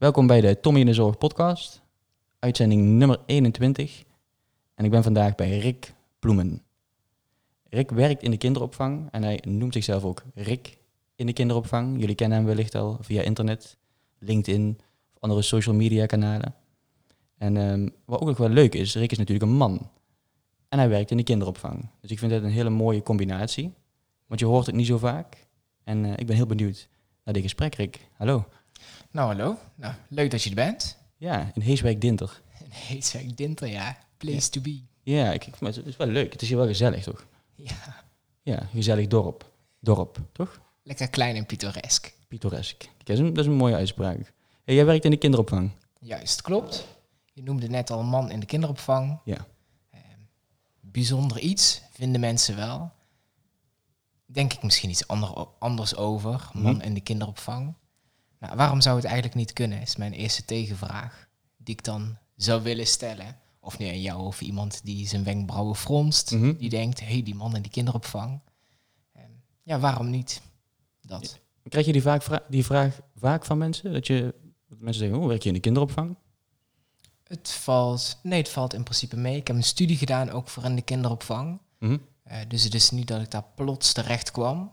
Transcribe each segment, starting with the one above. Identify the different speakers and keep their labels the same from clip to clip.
Speaker 1: Welkom bij de Tommy in de Zorg podcast, uitzending nummer 21. En ik ben vandaag bij Rick Bloemen. Rick werkt in de kinderopvang en hij noemt zichzelf ook Rick in de kinderopvang. Jullie kennen hem wellicht al via internet, LinkedIn of andere social media kanalen. En ehm, wat ook nog wel leuk is, Rick is natuurlijk een man. En hij werkt in de kinderopvang. Dus ik vind het een hele mooie combinatie. Want je hoort het niet zo vaak. En eh, ik ben heel benieuwd naar dit gesprek, Rick. Hallo.
Speaker 2: Nou, hallo. Nou, leuk dat je er bent.
Speaker 1: Ja, in Heeswijk-Dinter.
Speaker 2: In Heeswijk Dinter, ja. Place to be.
Speaker 1: Ja, ik, maar het is wel leuk. Het is hier wel gezellig, toch?
Speaker 2: Ja,
Speaker 1: Ja, gezellig dorp. Dorp, toch?
Speaker 2: lekker klein en pittoresk.
Speaker 1: Pittoresk. Kijk, dat, is een, dat is een mooie uitspraak. Hey, jij werkt in de kinderopvang.
Speaker 2: Juist, klopt. Je noemde net al man in de kinderopvang.
Speaker 1: Ja.
Speaker 2: Ehm, bijzonder iets, vinden mensen wel. Denk ik misschien iets ander, anders over, man
Speaker 1: Mhm.
Speaker 2: in de kinderopvang. Nou, waarom zou het eigenlijk niet kunnen, is mijn eerste tegenvraag. Die ik dan zou willen stellen. Of nu aan jou of iemand die zijn wenkbrauwen fronst.
Speaker 1: Mhm.
Speaker 2: Die denkt, hé, hey, die man in die kinderopvang. Ehm, ja, waarom niet? Dat.
Speaker 1: Krijg je die, vaak vra- die vraag vaak van mensen? Dat, je, dat mensen zeggen, oh, werk je in de kinderopvang?
Speaker 2: Het valt, nee, het valt in principe mee. Ik heb een studie gedaan ook voor in de kinderopvang.
Speaker 1: Mhm.
Speaker 2: Eh, dus het is niet dat ik daar plots terecht kwam.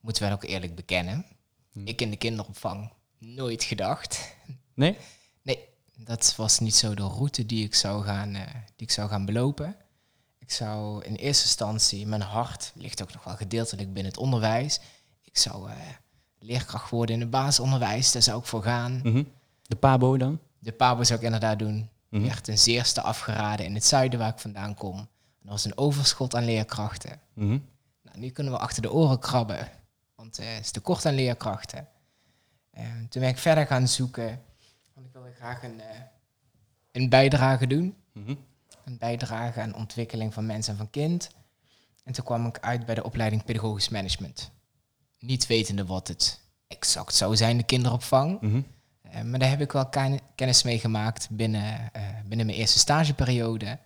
Speaker 2: Moet wel ook eerlijk bekennen.
Speaker 1: Hm.
Speaker 2: Ik in de kinderopvang nooit gedacht.
Speaker 1: Nee?
Speaker 2: Nee, dat was niet zo de route die ik zou gaan, eh, die ik zou gaan belopen. Ik zou in eerste instantie, mijn hart ligt ook nog wel gedeeltelijk binnen het onderwijs. Ik zou eh, leerkracht worden in het basisonderwijs, daar zou ik voor gaan.
Speaker 1: Mhm. De pabo dan?
Speaker 2: De PABO zou ik inderdaad doen.
Speaker 1: Mhm.
Speaker 2: Die werd ten zeerste afgeraden in het zuiden waar ik vandaan kom. Er was een overschot aan leerkrachten.
Speaker 1: Mhm.
Speaker 2: Nou, nu kunnen we achter de oren krabben, want eh, het is tekort aan leerkrachten. En toen ben ik verder gaan zoeken, want ik wilde graag een, eh, een bijdrage doen.
Speaker 1: Mhm.
Speaker 2: Een bijdrage aan ontwikkeling van mens en van kind. En toen kwam ik uit bij de opleiding pedagogisch management. Niet wetende wat het exact zou zijn, de kinderopvang.
Speaker 1: Mhm.
Speaker 2: Eh, maar daar heb ik wel ken- kennis mee gemaakt binnen, eh, binnen mijn eerste stageperiode.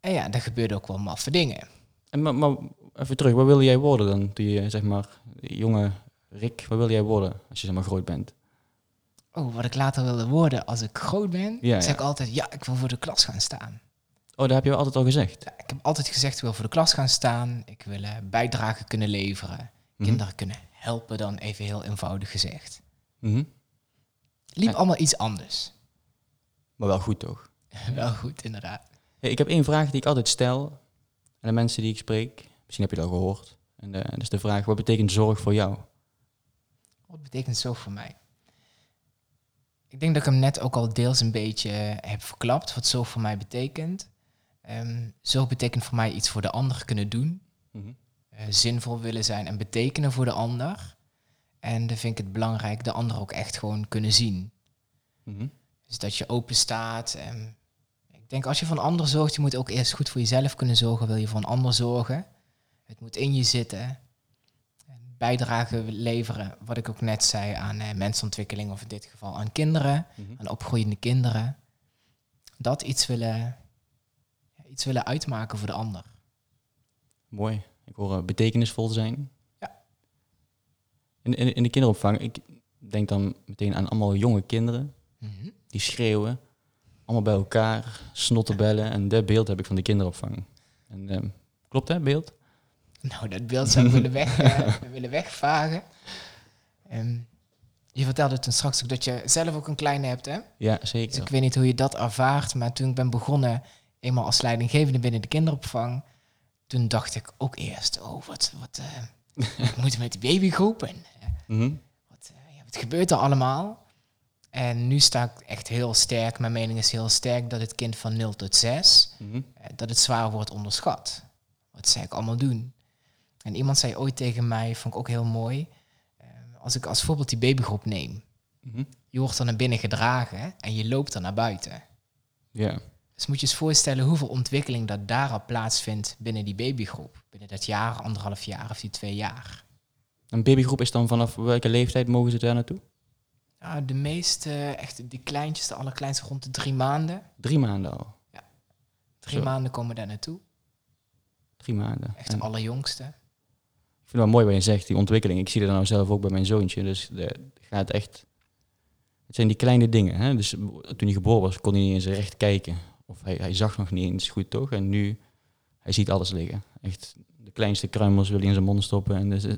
Speaker 2: En ja, er gebeurden ook wel maffe dingen.
Speaker 1: En maar, maar even terug, wat wilde jij worden dan? Toen je, zeg maar, jonge Rick, wat wilde jij worden als je zeg maar groot bent?
Speaker 2: Oh, wat ik later wilde worden als ik groot ben,
Speaker 1: Ja,
Speaker 2: zeg
Speaker 1: ja.
Speaker 2: ik altijd, ja, ik wil voor de klas gaan staan.
Speaker 1: Oh, dat heb je wel altijd al gezegd.
Speaker 2: Ja, ik heb altijd gezegd, ik wil voor de klas gaan staan. Ik wil eh, bijdrage kunnen leveren.
Speaker 1: Mhm.
Speaker 2: Kinderen kunnen helpen dan, even heel eenvoudig gezegd.
Speaker 1: Mhm.
Speaker 2: Liep
Speaker 1: Ja.
Speaker 2: allemaal iets anders.
Speaker 1: Maar wel goed toch?
Speaker 2: Wel goed, inderdaad.
Speaker 1: Hey, ik heb één vraag die ik altijd stel aan de mensen die ik spreek. Misschien heb je dat al gehoord. En eh, dat is de vraag, wat betekent zorg voor jou?
Speaker 2: Wat betekent zo voor mij? Ik denk dat ik hem net ook al deels een beetje heb verklapt, wat zo voor mij betekent. Ehm zo betekent voor mij iets voor de ander kunnen doen,
Speaker 1: Mhm.
Speaker 2: eh, zinvol willen zijn en betekenen voor de ander. En dan vind ik het belangrijk de ander ook echt gewoon kunnen zien.
Speaker 1: Mhm.
Speaker 2: Dus dat je open staat. En ik denk als je voor een ander zorgt, je moet ook eerst goed voor jezelf kunnen zorgen. Wil je voor een ander zorgen? Het moet in je zitten. Bijdrage leveren, wat ik ook net zei, aan eh, mensontwikkeling, of in dit geval aan kinderen,
Speaker 1: Mhm.
Speaker 2: aan opgroeiende kinderen. Dat iets willen, iets willen uitmaken voor de ander.
Speaker 1: Mooi. Ik hoor eh, betekenisvol zijn.
Speaker 2: Ja.
Speaker 1: In, in, in de kinderopvang, ik denk dan meteen aan allemaal jonge kinderen
Speaker 2: Mhm.
Speaker 1: die schreeuwen. Allemaal bij elkaar, snottenbellen. En dat beeld heb ik van de kinderopvang. En, ehm, klopt hè, beeld?
Speaker 2: Nou, dat beeld zou ik willen, weg, eh, willen wegvagen. Ehm, je vertelde toen straks ook dat je zelf ook een kleine hebt, hè?
Speaker 1: Ja,
Speaker 2: Dus
Speaker 1: zeker.
Speaker 2: ik weet niet hoe je dat ervaart, maar toen ik ben begonnen, eenmaal als leidinggevende binnen de kinderopvang, toen dacht ik ook eerst, oh, wat, wat, moeten we met die babygroep en
Speaker 1: Mhm.
Speaker 2: wat, ja, wat gebeurt er allemaal? En nu sta ik echt heel sterk, mijn mening is heel sterk, dat het kind van 0 tot 6,
Speaker 1: Mhm.
Speaker 2: dat het zwaar wordt onderschat. Wat zij ik allemaal doen. En iemand zei ooit tegen mij, vond ik ook heel mooi, eh, als ik als voorbeeld die babygroep neem,
Speaker 1: Mhm.
Speaker 2: je wordt er naar binnen gedragen en je loopt er naar buiten.
Speaker 1: Ja.
Speaker 2: Dus moet je eens voorstellen hoeveel ontwikkeling dat daar al plaatsvindt binnen die babygroep. Binnen dat jaar, anderhalf jaar of die twee jaar.
Speaker 1: Een babygroep is dan vanaf welke leeftijd mogen ze daar naartoe?
Speaker 2: Ja, de meeste, echt die kleintjes, de allerkleinste rond de drie maanden.
Speaker 1: Drie maanden al.
Speaker 2: Drie
Speaker 1: Zo.
Speaker 2: maanden komen daar naartoe.
Speaker 1: Drie maanden.
Speaker 2: Echt
Speaker 1: En
Speaker 2: de allerjongste.
Speaker 1: Vind het wel mooi wat je zegt, die ontwikkeling. Ik zie dat nou zelf ook bij mijn zoontje. Dus de, gaat echt... het zijn die kleine dingen. Hè? Dus toen hij geboren was, kon hij niet eens recht kijken. Of hij, hij zag nog niet eens goed, toch? En nu, hij ziet alles liggen. Echt, de kleinste kruimels wil hij in zijn mond stoppen. En dus, eh,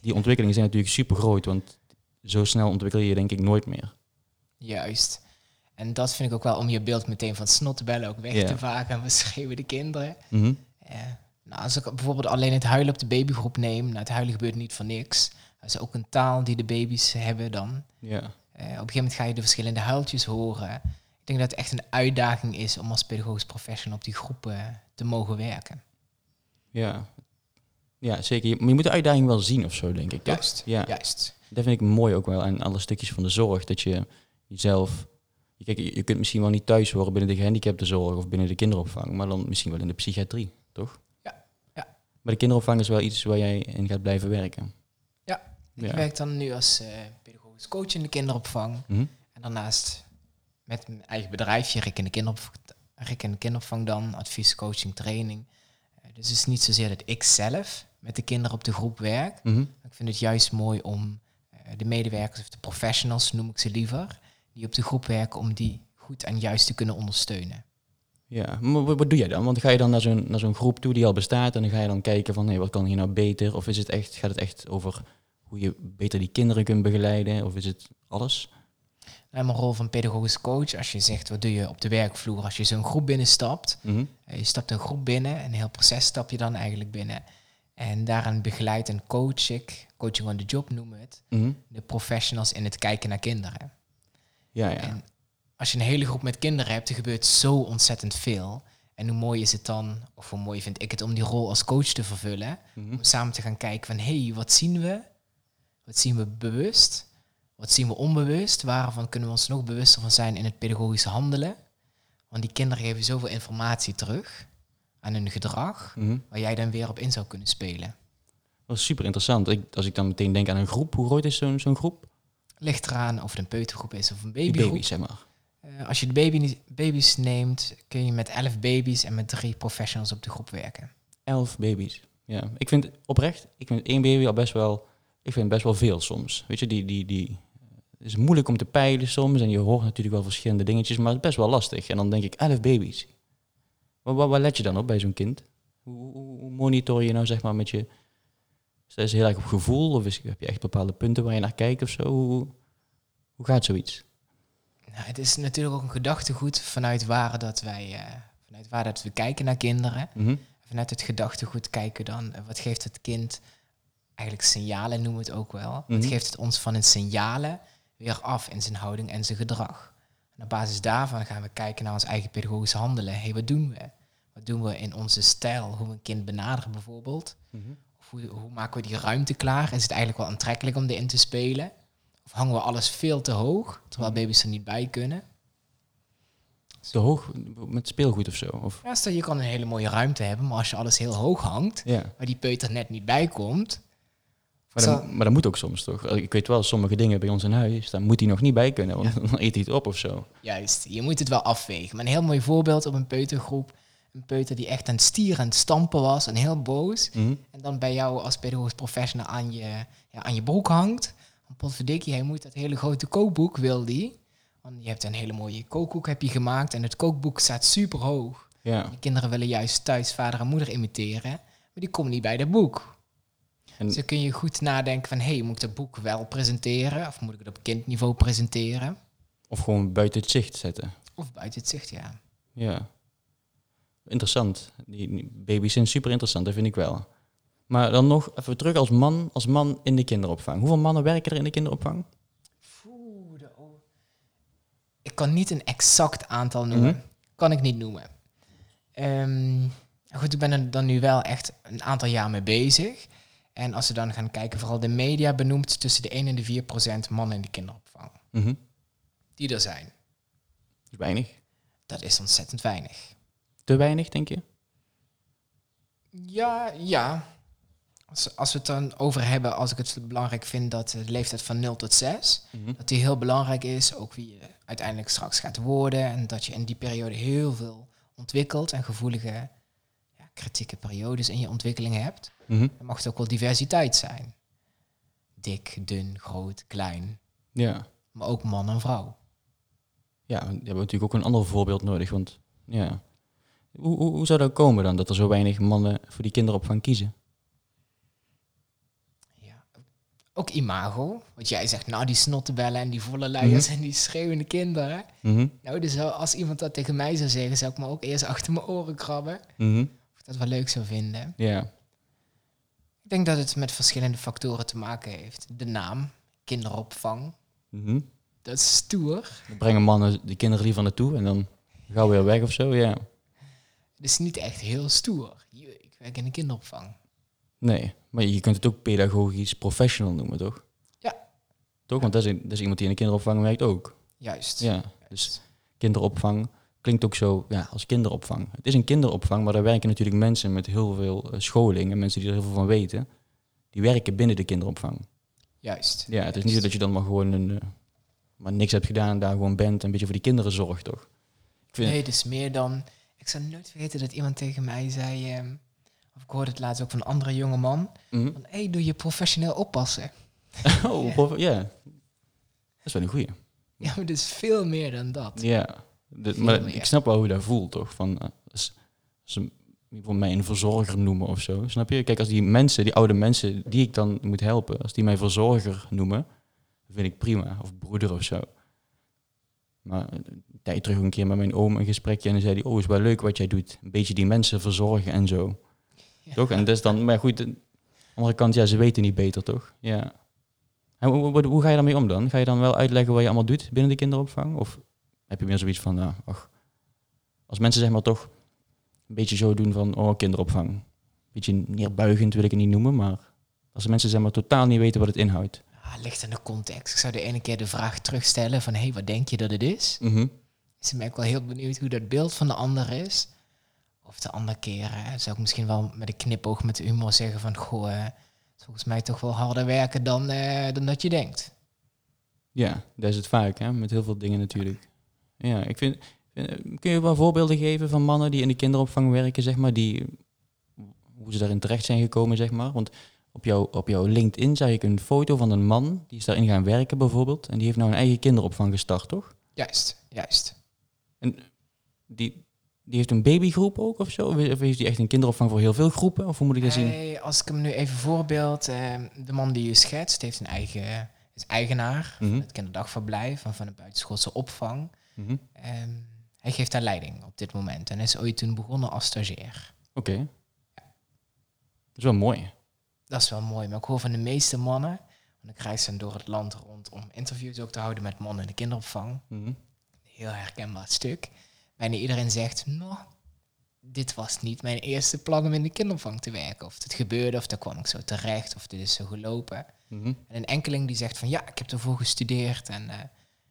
Speaker 1: die ontwikkelingen zijn natuurlijk super groot, want zo snel ontwikkel je je denk ik nooit meer.
Speaker 2: Juist. En dat vind ik ook wel om je beeld meteen van snottenbellen ook weg te vagen. En we schreeuwen de kinderen.
Speaker 1: Mhm.
Speaker 2: Ja. Nou, als ik bijvoorbeeld alleen het huilen op de babygroep neem, nou, het huilen gebeurt niet voor niks. Dat is ook een taal die de baby's hebben dan.
Speaker 1: Ja.
Speaker 2: Eh, op een gegeven moment ga je de verschillende huiltjes horen. Ik denk dat het echt een uitdaging is om als pedagogisch professional op die groepen te mogen werken.
Speaker 1: Ja. ja, zeker. Je- Maar je moet de uitdaging wel zien of zo, denk ik.
Speaker 2: Juist,
Speaker 1: Ja.
Speaker 2: juist.
Speaker 1: Dat vind ik mooi ook wel aan alle stukjes van de zorg. Dat je jezelf... Kijk, je, je kunt misschien wel niet thuis horen binnen de gehandicaptenzorg of binnen de kinderopvang, maar dan misschien wel in de psychiatrie, toch? Maar de kinderopvang is wel iets waar jij in gaat blijven werken.
Speaker 2: Ja, Ik
Speaker 1: Ja.
Speaker 2: werk dan nu als eh, pedagogisch coach in de kinderopvang.
Speaker 1: Mhm.
Speaker 2: En daarnaast met mijn eigen bedrijfje, Rick in de kinderopvang, Rick in de kinderopvang dan, advies, coaching, training. Eh, dus het is niet zozeer dat ik zelf met de kinderen op de groep werk.
Speaker 1: Mhm.
Speaker 2: Ik vind het juist mooi om eh, de medewerkers of de professionals, noem ik ze liever, die op de groep werken, om die goed en juist te kunnen ondersteunen.
Speaker 1: Ja, maar wat, wat doe jij dan? Want ga je dan naar zo'n, naar zo'n groep toe die al bestaat en dan ga je dan kijken van, nee, wat kan hier nou beter? Of is het echt, gaat het echt over hoe je beter die kinderen kunt begeleiden? Of is het alles?
Speaker 2: En mijn rol van pedagogisch coach, als je zegt, wat doe je op de werkvloer als je zo'n groep binnenstapt,
Speaker 1: Mhm.
Speaker 2: Eh, Je stapt een groep binnen, een heel proces stap je dan eigenlijk binnen. En daaraan begeleid en coach ik, coaching on the job noemen we het,
Speaker 1: Mhm.
Speaker 2: de professionals in het kijken naar kinderen.
Speaker 1: Ja, ja.
Speaker 2: En als je een hele groep met kinderen hebt, er gebeurt zo ontzettend veel. En hoe mooi is het dan, of hoe mooi vind ik het om die rol als coach te vervullen,
Speaker 1: Mhm.
Speaker 2: om samen te gaan kijken van, hé, hey, wat zien we? Wat zien we bewust? Wat zien we onbewust? Waarvan kunnen we ons nog bewuster van zijn in het pedagogische handelen? Want die kinderen geven zoveel informatie terug aan hun gedrag,
Speaker 1: Mhm.
Speaker 2: waar jij dan weer op in zou kunnen spelen.
Speaker 1: Dat is super interessant. Ik, als ik dan meteen denk aan een groep, hoe groot is zo'n, zo'n groep?
Speaker 2: Ligt eraan of het een peutergroep is of een babygroep.
Speaker 1: baby's, zeg maar.
Speaker 2: Eh, als je de baby, baby's neemt, kun je met elf baby's en met drie professionals op de groep werken.
Speaker 1: Elf baby's. Ja, ik vind oprecht, ik vind één baby al best wel, ik vind best wel veel soms. Weet je, die, die, die, het is moeilijk om te peilen soms en je hoort natuurlijk wel verschillende dingetjes, maar het is best wel lastig. En dan denk ik, elf baby's. Waar, waar, let je dan op bij zo'n kind? Hoe, hoe, hoe monitor je nou zeg maar met je, is dat heel erg op gevoel of is, heb je echt bepaalde punten waar je naar kijkt of zo? Hoe, hoe gaat zoiets?
Speaker 2: Nou, het is natuurlijk ook een gedachtegoed vanuit waar dat wij, eh, vanuit waar dat we kijken naar kinderen.
Speaker 1: Mhm.
Speaker 2: Vanuit het gedachtegoed kijken dan, eh, wat geeft het kind, eigenlijk signalen noemen we het ook wel.
Speaker 1: Mhm.
Speaker 2: Wat geeft het ons van een signalen weer af in zijn houding en zijn gedrag. En op basis daarvan gaan we kijken naar ons eigen pedagogisch handelen. hey, wat doen we? Wat doen we in onze stijl? Hoe we een kind benaderen bijvoorbeeld?
Speaker 1: Mhm.
Speaker 2: Of hoe, hoe maken we die ruimte klaar? Is het eigenlijk wel aantrekkelijk om erin te spelen? Of hangen we alles veel te hoog, terwijl baby's er niet bij kunnen?
Speaker 1: Te hoog met speelgoed of zo? Of,
Speaker 2: Ja, stel je kan een hele mooie ruimte hebben, maar als je alles heel hoog hangt,
Speaker 1: ja.
Speaker 2: waar die peuter net niet bij komt,
Speaker 1: Maar,
Speaker 2: Zal-
Speaker 1: maar dat moet ook soms toch? Ik weet wel, sommige dingen bij ons in huis, daar moet hij nog niet bij kunnen, want dan eet hij het op of zo.
Speaker 2: juist, je moet het wel afwegen. Maar een heel mooi voorbeeld op een peutergroep, een peuter die echt aan het stieren en het stampen was en heel boos,
Speaker 1: Mhm.
Speaker 2: en dan bij jou als pedagogisch professional aan je, ja, aan je broek hangt. Potverdikkie, hij moet dat hele grote kookboek, wil die. Want je hebt een hele mooie kookboek heb je gemaakt en het kookboek staat super hoog.
Speaker 1: Ja,
Speaker 2: Die kinderen willen juist thuis vader en moeder imiteren, maar die komen niet bij dat boek.
Speaker 1: en,
Speaker 2: Dus dan kun je goed nadenken van, hé, hey, moet ik dat boek wel presenteren? Of moet ik het op kindniveau presenteren?
Speaker 1: of gewoon buiten het zicht zetten.
Speaker 2: Of buiten het zicht, ja.
Speaker 1: Ja. Interessant. Die baby's zijn super interessant, dat vind ik wel. Maar dan nog even terug als man, als man in de kinderopvang. Hoeveel mannen werken er in de kinderopvang?
Speaker 2: Ik kan niet een exact aantal noemen.
Speaker 1: Mhm.
Speaker 2: Kan ik niet noemen. Ehm, goed, ik ben er dan nu wel echt een aantal jaar mee bezig. En als we dan gaan kijken, vooral de media benoemt tussen de 1 en de 4 procent mannen in de kinderopvang.
Speaker 1: Mhm.
Speaker 2: Die er zijn.
Speaker 1: Dat is weinig.
Speaker 2: Dat is ontzettend weinig.
Speaker 1: Te weinig, denk je?
Speaker 2: Ja, ja. Als, als we het dan over hebben, als ik het belangrijk vind dat de leeftijd van 0 tot 6,
Speaker 1: Mhm.
Speaker 2: dat die heel belangrijk is, ook wie je uiteindelijk straks gaat worden. En dat je in die periode heel veel ontwikkelt en gevoelige, ja, kritieke periodes in je ontwikkeling hebt.
Speaker 1: Mhm.
Speaker 2: Dan mag het ook wel diversiteit zijn. Dik, dun, groot, klein.
Speaker 1: Ja.
Speaker 2: maar ook man en vrouw.
Speaker 1: Ja, die hebben natuurlijk ook een ander voorbeeld nodig. Want ja, hoe, hoe, hoe zou dat komen dan, dat er zo weinig mannen voor die kinderopvang kiezen?
Speaker 2: Ja. Ook imago. Want jij zegt, nou die snottenbellen en die volle luiers
Speaker 1: Mhm.
Speaker 2: en die schreeuwende kinderen.
Speaker 1: Mhm,
Speaker 2: Nou, dus als iemand dat tegen mij zou zeggen, zou ik me ook eerst achter mijn oren krabben.
Speaker 1: mhm.
Speaker 2: Of ik dat wel leuk zou vinden.
Speaker 1: Ja,
Speaker 2: Ik denk dat het met verschillende factoren te maken heeft. De naam, kinderopvang,
Speaker 1: mhm.
Speaker 2: dat is stoer.
Speaker 1: Dan brengen mannen de kinderen liever naartoe en dan gaan we weer weg of zo, ja.
Speaker 2: Het is niet echt heel stoer. Ik werk in de kinderopvang.
Speaker 1: Nee, maar je kunt het ook pedagogisch professional noemen, toch?
Speaker 2: Ja.
Speaker 1: Toch? Want dat is, dat is iemand die in de kinderopvang werkt ook.
Speaker 2: Juist.
Speaker 1: Ja, dus kinderopvang klinkt ook zo ja, als kinderopvang. Het is een kinderopvang, maar daar werken natuurlijk mensen met heel veel eh, scholing en mensen die er heel veel van weten. Die werken binnen de kinderopvang.
Speaker 2: Juist.
Speaker 1: Ja, het is niet zo dat je dan maar gewoon een, eh, maar niks hebt gedaan en daar gewoon bent en een beetje voor die kinderen zorgt, toch? Ik vind,
Speaker 2: Nee, het is meer dan... Ik zal nooit vergeten dat iemand tegen mij zei... ehm, of ik hoorde het laatst ook van een andere jonge man.
Speaker 1: Mhm.
Speaker 2: Van, hey, doe je professioneel oppassen?
Speaker 1: Oh,
Speaker 2: Ja.
Speaker 1: Dat is wel een goeie.
Speaker 2: Ja, maar het is veel meer dan dat.
Speaker 1: Ja, de- maar
Speaker 2: meer.
Speaker 1: ik snap wel hoe je dat voelt, toch? Van, eh, als, ze mij een verzorger noemen of zo, snap je? Kijk, als die mensen, die oude mensen die ik dan moet helpen, als die mij verzorger noemen, vind ik prima. Of broeder of zo. Maar een tijd terug een keer met mijn oom een gesprekje en dan zei hij, oh, is wel leuk wat jij doet. Een beetje die mensen verzorgen en zo.
Speaker 2: Ja.
Speaker 1: Toch? En dat is dan, maar goed, aan de andere kant, ja, ze weten niet beter, toch? Ja. En hoe, hoe, hoe ga je daarmee om dan? Ga je dan wel uitleggen wat je allemaal doet binnen de kinderopvang? Of heb je meer zoiets van, nou, ach, als mensen zeg maar toch een beetje zo doen van, oh, kinderopvang. Een beetje neerbuigend wil ik het niet noemen, maar als de mensen zeg maar totaal niet weten wat het inhoudt.
Speaker 2: Ah, ligt aan de context. Ik zou de ene keer de vraag terugstellen van... hey, wat denk je dat het is?
Speaker 1: Mhm.
Speaker 2: Ben ik wel heel benieuwd hoe dat beeld van de ander is. Of de andere keer eh, zou ik misschien wel met een knipoog met de humor zeggen van... Goh, volgens mij toch wel harder werken dan, eh, dan dat je denkt.
Speaker 1: Ja, dat is het vaak, hè, met heel veel dingen natuurlijk. Ja, ik vind, eh, kun je wel voorbeelden geven van mannen die in de kinderopvang werken, zeg maar, die, hoe ze daarin terecht zijn gekomen, zeg maar? Want op, jou, op jouw LinkedIn zag ik een foto van een man, die is daarin gaan werken bijvoorbeeld, en die heeft nou een eigen kinderopvang gestart, toch?
Speaker 2: Juist, juist.
Speaker 1: Die, die heeft een babygroep ook of zo? Of heeft die echt een kinderopvang voor heel veel groepen? Of hoe moet ik dat zien?
Speaker 2: Hey, als ik hem nu even voorbeeld, eh, de man die je schetst heeft een eigen, is eigenaar
Speaker 1: Mhm.
Speaker 2: van het kinderdagverblijf en van de buitenschoolse opvang.
Speaker 1: Mhm.
Speaker 2: Ehm, hij geeft daar leiding op dit moment en is ooit toen begonnen als stagiair.
Speaker 1: Oké. Dat is wel mooi.
Speaker 2: Dat is wel mooi, maar ik hoor van de meeste mannen, want ik reis dan door het land rond om interviews ook te houden met mannen in de kinderopvang.
Speaker 1: Mhm.
Speaker 2: Heel herkenbaar stuk. Bijna iedereen zegt, nou, dit was niet mijn eerste plan om in de kinderopvang te werken. Of het gebeurde, of daar kwam ik zo terecht, of dit is zo gelopen.
Speaker 1: Mhm.
Speaker 2: En een enkeling die zegt van, ja, ik heb ervoor gestudeerd en eh,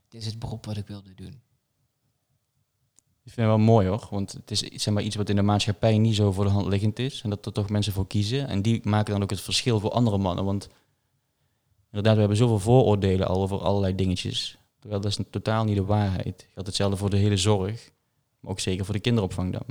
Speaker 2: dit is het beroep wat ik wilde doen.
Speaker 1: Ik vind het wel mooi hoor, want het is zeg maar, iets wat in de maatschappij niet zo voor de hand liggend is. En dat er toch mensen voor kiezen. En die maken dan ook het verschil voor andere mannen. Want inderdaad, we hebben zoveel vooroordelen al over allerlei dingetjes. Terwijl dat is totaal niet de waarheid. Geldt hetzelfde voor de hele zorg, maar ook zeker voor de kinderopvang dan.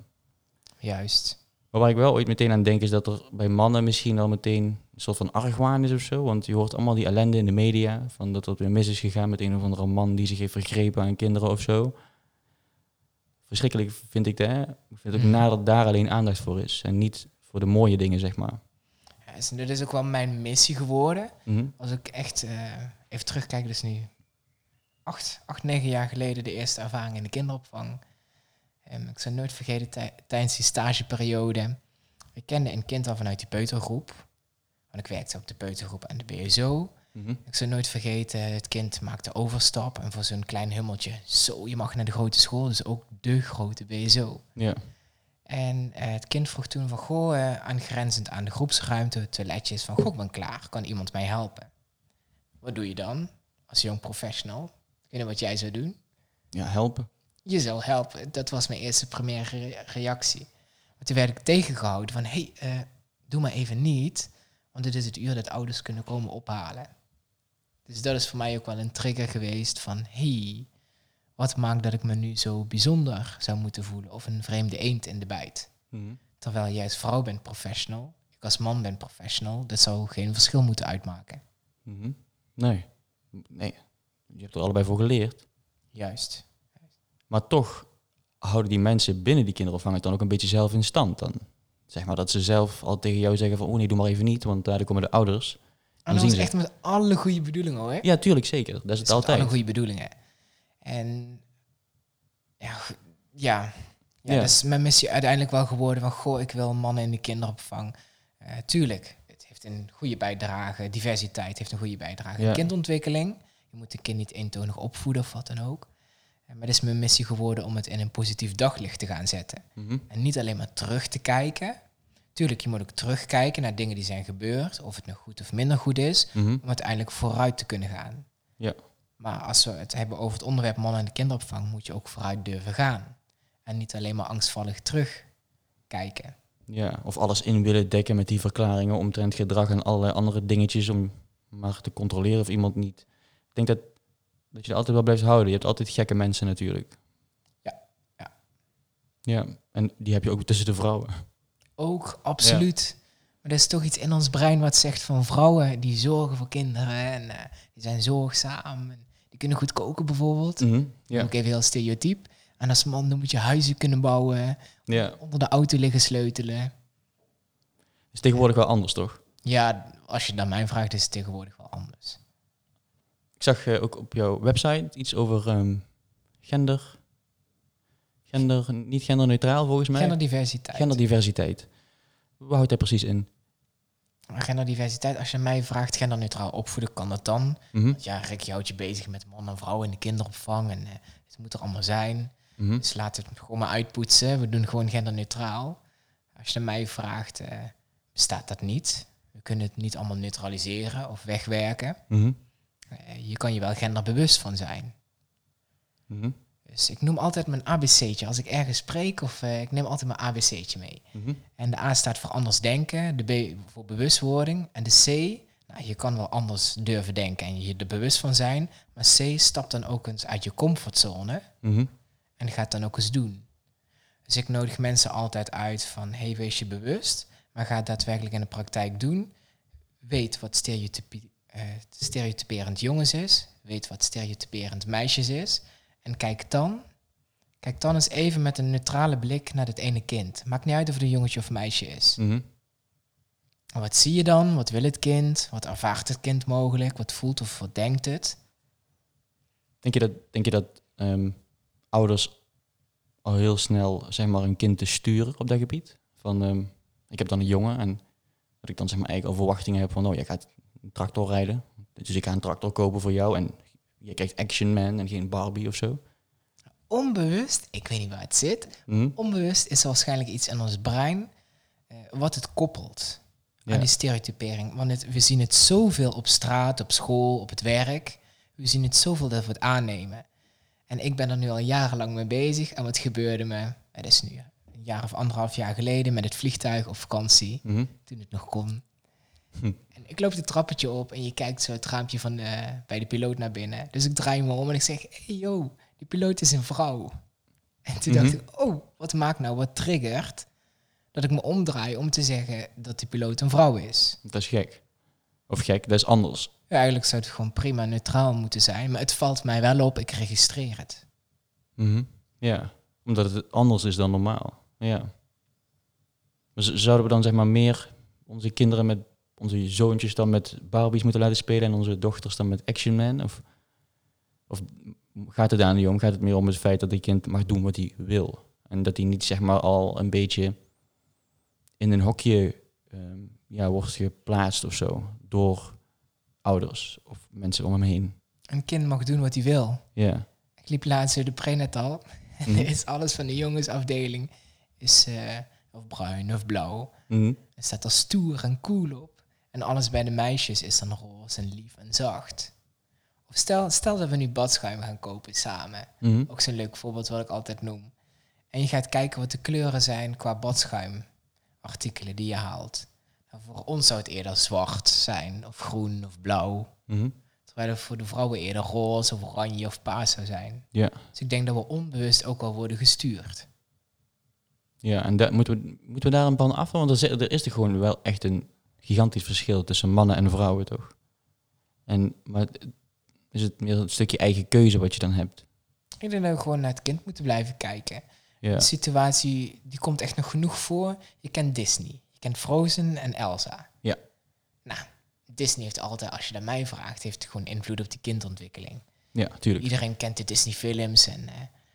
Speaker 2: Juist.
Speaker 1: Maar waar ik wel ooit meteen aan denk is dat er bij mannen misschien al meteen een soort van argwaan is of zo. Want je hoort allemaal die ellende in de media. Van dat het weer mis is gegaan met een of andere man die zich heeft vergrepen aan kinderen of zo. Verschrikkelijk vind ik dat. hè. Ik vind het ook
Speaker 2: Mhm.
Speaker 1: na dat daar alleen aandacht voor is. En niet voor de mooie dingen, zeg maar.
Speaker 2: Ja, dus dit is ook wel mijn missie geworden.
Speaker 1: Mhm.
Speaker 2: Als ik echt eh, even terugkijk, dus nu acht, acht, negen jaar geleden de eerste ervaring in de kinderopvang. Ehm, ik zal nooit vergeten tij- tijdens die stageperiode. Ik kende een kind al vanuit die peutergroep. Want ik werkte op de peutergroep en de BSO.
Speaker 1: Mhm.
Speaker 2: Ik zal nooit vergeten, het kind maakte overstap. En voor zo'n klein hummeltje, zo, je mag naar de grote school. Dus ook de grote BSO.
Speaker 1: Ja.
Speaker 2: En eh, het kind vroeg toen van, goh, eh, aangrenzend aan de groepsruimte, toiletjes, van, goh, ik ben klaar, kan iemand mij helpen? Wat doe je dan als jong professional? Ik weet niet wat jij zou doen.
Speaker 1: ja, helpen.
Speaker 2: Je zal helpen. Dat was mijn eerste primaire re- reactie. Maar toen werd ik tegengehouden van, hé, hey, eh, doe maar even niet, want dit is het uur dat ouders kunnen komen ophalen. Dus dat is voor mij ook wel een trigger geweest van, hé, hey, wat maakt dat ik me nu zo bijzonder zou moeten voelen of een vreemde eend in de bijt?
Speaker 1: Mhm.
Speaker 2: Terwijl jij als vrouw bent professional, ik als man ben professional, dat zou geen verschil moeten uitmaken.
Speaker 1: Mhm. Nee. Nee. je hebt er allebei voor geleerd.
Speaker 2: Juist.
Speaker 1: Maar toch houden die mensen binnen die kinderopvang het dan ook een beetje zelf in stand. Dan zeg maar dat ze zelf al tegen jou zeggen van, oh nee, doe maar even niet, want daar komen de ouders.
Speaker 2: En dat is echt met alle goede bedoelingen hoor.
Speaker 1: Ja, tuurlijk, zeker. Dat is het
Speaker 2: Het is met
Speaker 1: altijd.
Speaker 2: alle goede bedoelingen. En ja, ja. ja,
Speaker 1: Ja.
Speaker 2: dat is mijn missie uiteindelijk wel geworden van, goh, ik wil mannen in de kinderopvang. Eh, tuurlijk, het heeft een goede bijdrage, diversiteit heeft een goede bijdrage.
Speaker 1: Ja.
Speaker 2: Kindontwikkeling, je moet een kind niet eentonig opvoeden of wat dan ook. Maar het is mijn missie geworden om het in een positief daglicht te gaan zetten.
Speaker 1: Mhm.
Speaker 2: En niet alleen maar terug te kijken. Tuurlijk, je moet ook terugkijken naar dingen die zijn gebeurd, of het nog goed of minder goed is
Speaker 1: Mhm.
Speaker 2: om uiteindelijk vooruit te kunnen gaan.
Speaker 1: Ja.
Speaker 2: Maar als we het hebben over het onderwerp mannen in de kinderopvang, moet je ook vooruit durven gaan. En niet alleen maar angstvallig terugkijken.
Speaker 1: Ja, of alles in willen dekken met die verklaringen omtrent gedrag en allerlei andere dingetjes om maar te controleren of iemand niet. Ik denk dat, dat je er altijd wel blijft houden. Je hebt altijd gekke mensen natuurlijk.
Speaker 2: Ja, ja.
Speaker 1: Ja, en die heb je ook tussen de vrouwen.
Speaker 2: Ook, absoluut. Maar er is toch iets in ons brein wat zegt van vrouwen die zorgen voor kinderen en eh, die zijn zorgzaam. En die kunnen goed koken bijvoorbeeld.
Speaker 1: Mhm.
Speaker 2: Ja.
Speaker 1: Ja.
Speaker 2: Ook even heel stereotyp. En als man dan moet je huizen kunnen bouwen,
Speaker 1: ja,
Speaker 2: onder de auto liggen sleutelen.
Speaker 1: is tegenwoordig wel anders toch?
Speaker 2: Ja, als je naar mij vraagt, is het tegenwoordig wel anders.
Speaker 1: Ik zag eh, ook op jouw website iets over ehm, gender. Gender, niet genderneutraal volgens mij.
Speaker 2: Genderdiversiteit.
Speaker 1: Genderdiversiteit. Wat houdt dat precies in?
Speaker 2: Genderdiversiteit, als je mij vraagt genderneutraal opvoeden, kan dat dan?
Speaker 1: Mhm.
Speaker 2: Want ja, Rick, je houdt je bezig met man en vrouw in de kinderopvang en eh, het moet er allemaal zijn.
Speaker 1: Mhm.
Speaker 2: Dus laten we het gewoon maar uitpoetsen. We doen gewoon genderneutraal. Als je mij vraagt, eh, bestaat dat niet. We kunnen het niet allemaal neutraliseren of wegwerken.
Speaker 1: Mhm.
Speaker 2: Je kan je wel genderbewust van zijn.
Speaker 1: Mhm.
Speaker 2: Dus ik noem altijd mijn ABC'tje. Als ik ergens spreek, of eh, ik neem altijd mijn ABC'tje mee.
Speaker 1: Mhm.
Speaker 2: En de A staat voor anders denken, de B voor bewustwording. En de C, nou, je kan wel anders durven denken en je er bewust van zijn. Maar C stapt dan ook eens uit je comfortzone
Speaker 1: Mhm.
Speaker 2: en gaat dan ook eens doen. Dus ik nodig mensen altijd uit van, hey, wees je bewust. Maar ga het daadwerkelijk in de praktijk doen. Weet wat stereotypie, eh, stereotyperend jongens is. Weet wat stereotyperend meisjes is. En kijk dan, kijk dan eens even met een neutrale blik naar het ene kind. Maakt niet uit of het een jongetje of meisje is.
Speaker 1: Mhm.
Speaker 2: Wat zie je dan? Wat wil het kind? Wat ervaart het kind mogelijk? Wat voelt of wat denkt het?
Speaker 1: Denk je dat, denk je dat ehm, ouders al heel snel zeg maar, een kind te sturen op dat gebied? Van, ehm, ik heb dan een jongen en dat ik dan zeg maar, eigenlijk al verwachtingen heb van, oh, jij gaat tractor rijden. Dus ik ga een tractor kopen voor jou en je krijgt Action Man en geen Barbie of zo.
Speaker 2: Onbewust, ik weet niet waar het zit,
Speaker 1: Mhm.
Speaker 2: onbewust is er waarschijnlijk iets in ons brein eh, wat het koppelt
Speaker 1: Ja.
Speaker 2: aan die stereotypering. Want het, we zien het zoveel op straat, op school, op het werk. We zien het zoveel dat we het aannemen. En ik ben er nu al jarenlang mee bezig. En wat gebeurde me? Het is nu een jaar of anderhalf jaar geleden met het vliegtuig op vakantie.
Speaker 1: Mhm.
Speaker 2: toen het nog kon.
Speaker 1: Hm.
Speaker 2: En ik loop het trappetje op en je kijkt zo het raampje van de, bij de piloot naar binnen. Dus ik draai me om en ik zeg, hey yo, die piloot is een vrouw. En toen
Speaker 1: Mhm.
Speaker 2: dacht ik, oh, wat maakt nou, wat triggert dat ik me omdraai om te zeggen dat die piloot een vrouw is.
Speaker 1: Dat is gek. Of gek, dat is anders.
Speaker 2: Ja, eigenlijk zou het gewoon prima neutraal moeten zijn, maar het valt mij wel op, ik registreer het.
Speaker 1: Mhm. Ja, omdat het anders is dan normaal. Ja. Maar zouden we dan zeg maar meer onze kinderen met onze zoontjes dan met Barbies moeten laten spelen en onze dochters dan met Action Man? Of, of gaat het daar niet om? Gaat het meer om het feit dat die kind mag doen wat hij wil? En dat hij niet zeg maar al een beetje in een hokje ehm, ja, wordt geplaatst of zo door ouders of mensen om hem heen.
Speaker 2: Een kind mag doen wat hij wil.
Speaker 1: Ja.
Speaker 2: Ik liep laatst door de prenatal en
Speaker 1: Mhm.
Speaker 2: is alles van de jongensafdeling is eh, of bruin of blauw.
Speaker 1: Mhm.
Speaker 2: Er staat er stoer en cool op. En alles bij de meisjes is dan roze en lief en zacht. Of stel, stel dat we nu badschuim gaan kopen samen.
Speaker 1: Mhm.
Speaker 2: Ook zo'n leuk voorbeeld wat ik altijd noem. En je gaat kijken wat de kleuren zijn qua badschuimartikelen die je haalt. Nou, voor ons zou het eerder zwart zijn, of groen of blauw.
Speaker 1: Mhm.
Speaker 2: Terwijl het voor de vrouwen eerder roze of oranje of paars zou zijn.
Speaker 1: Ja.
Speaker 2: Dus ik denk dat we onbewust ook al worden gestuurd.
Speaker 1: Ja, en dat, moeten, we, moeten we daar een pan af? Want er, zit- er is er gewoon wel echt een gigantisch verschil tussen mannen en vrouwen, toch? En, maar is het meer een stukje eigen keuze wat je dan hebt?
Speaker 2: Ik denk dat we gewoon naar het kind moeten blijven kijken.
Speaker 1: Ja.
Speaker 2: De situatie, die komt echt nog genoeg voor. Je kent Disney. Je kent Frozen en Elsa.
Speaker 1: Ja.
Speaker 2: Nou, Disney heeft altijd, als je naar mij vraagt, heeft gewoon invloed op die kindontwikkeling.
Speaker 1: Ja, tuurlijk.
Speaker 2: Iedereen kent de Disney-films en eh,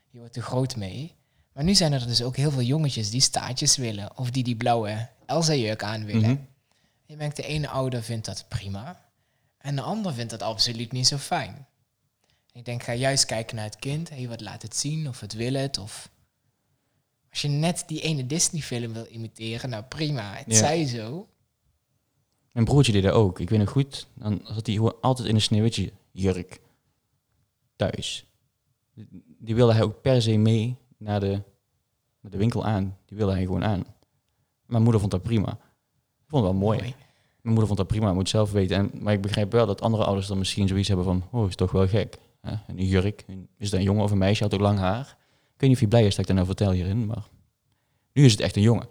Speaker 2: je wordt er groot mee. Maar nu zijn er dus ook heel veel jongetjes die staartjes willen. Of die die blauwe Elsa-jurk aan willen.
Speaker 1: Mhm.
Speaker 2: Je merkt, de ene ouder vindt dat prima. En de ander vindt dat absoluut niet zo fijn. Ik denk, ga juist kijken naar het kind. Hé, wat laat het zien? Of het wil het? Of... Als je net die ene Disney-film wil imiteren, nou prima. Het
Speaker 1: Ja.
Speaker 2: zij zo.
Speaker 1: Mijn broertje deed dat ook. Ik weet nog goed, dan zat hij gewoon altijd in een sneeuwwitje jurk thuis. Die wilde hij ook per se mee naar de, naar de winkel aan. Die wilde hij gewoon aan. Mijn moeder vond dat prima. Vond het wel mooi. Mijn moeder vond dat prima, moet zelf weten. En, maar ik begrijp wel dat andere ouders dan misschien zoiets hebben van... Oh, is toch wel gek. Hè? En een jurk, is dat een jongen of een meisje, had ook lang haar. Ik weet niet of hij blij is dat ik dat nou vertel hierin, maar... Nu is het echt een jongen.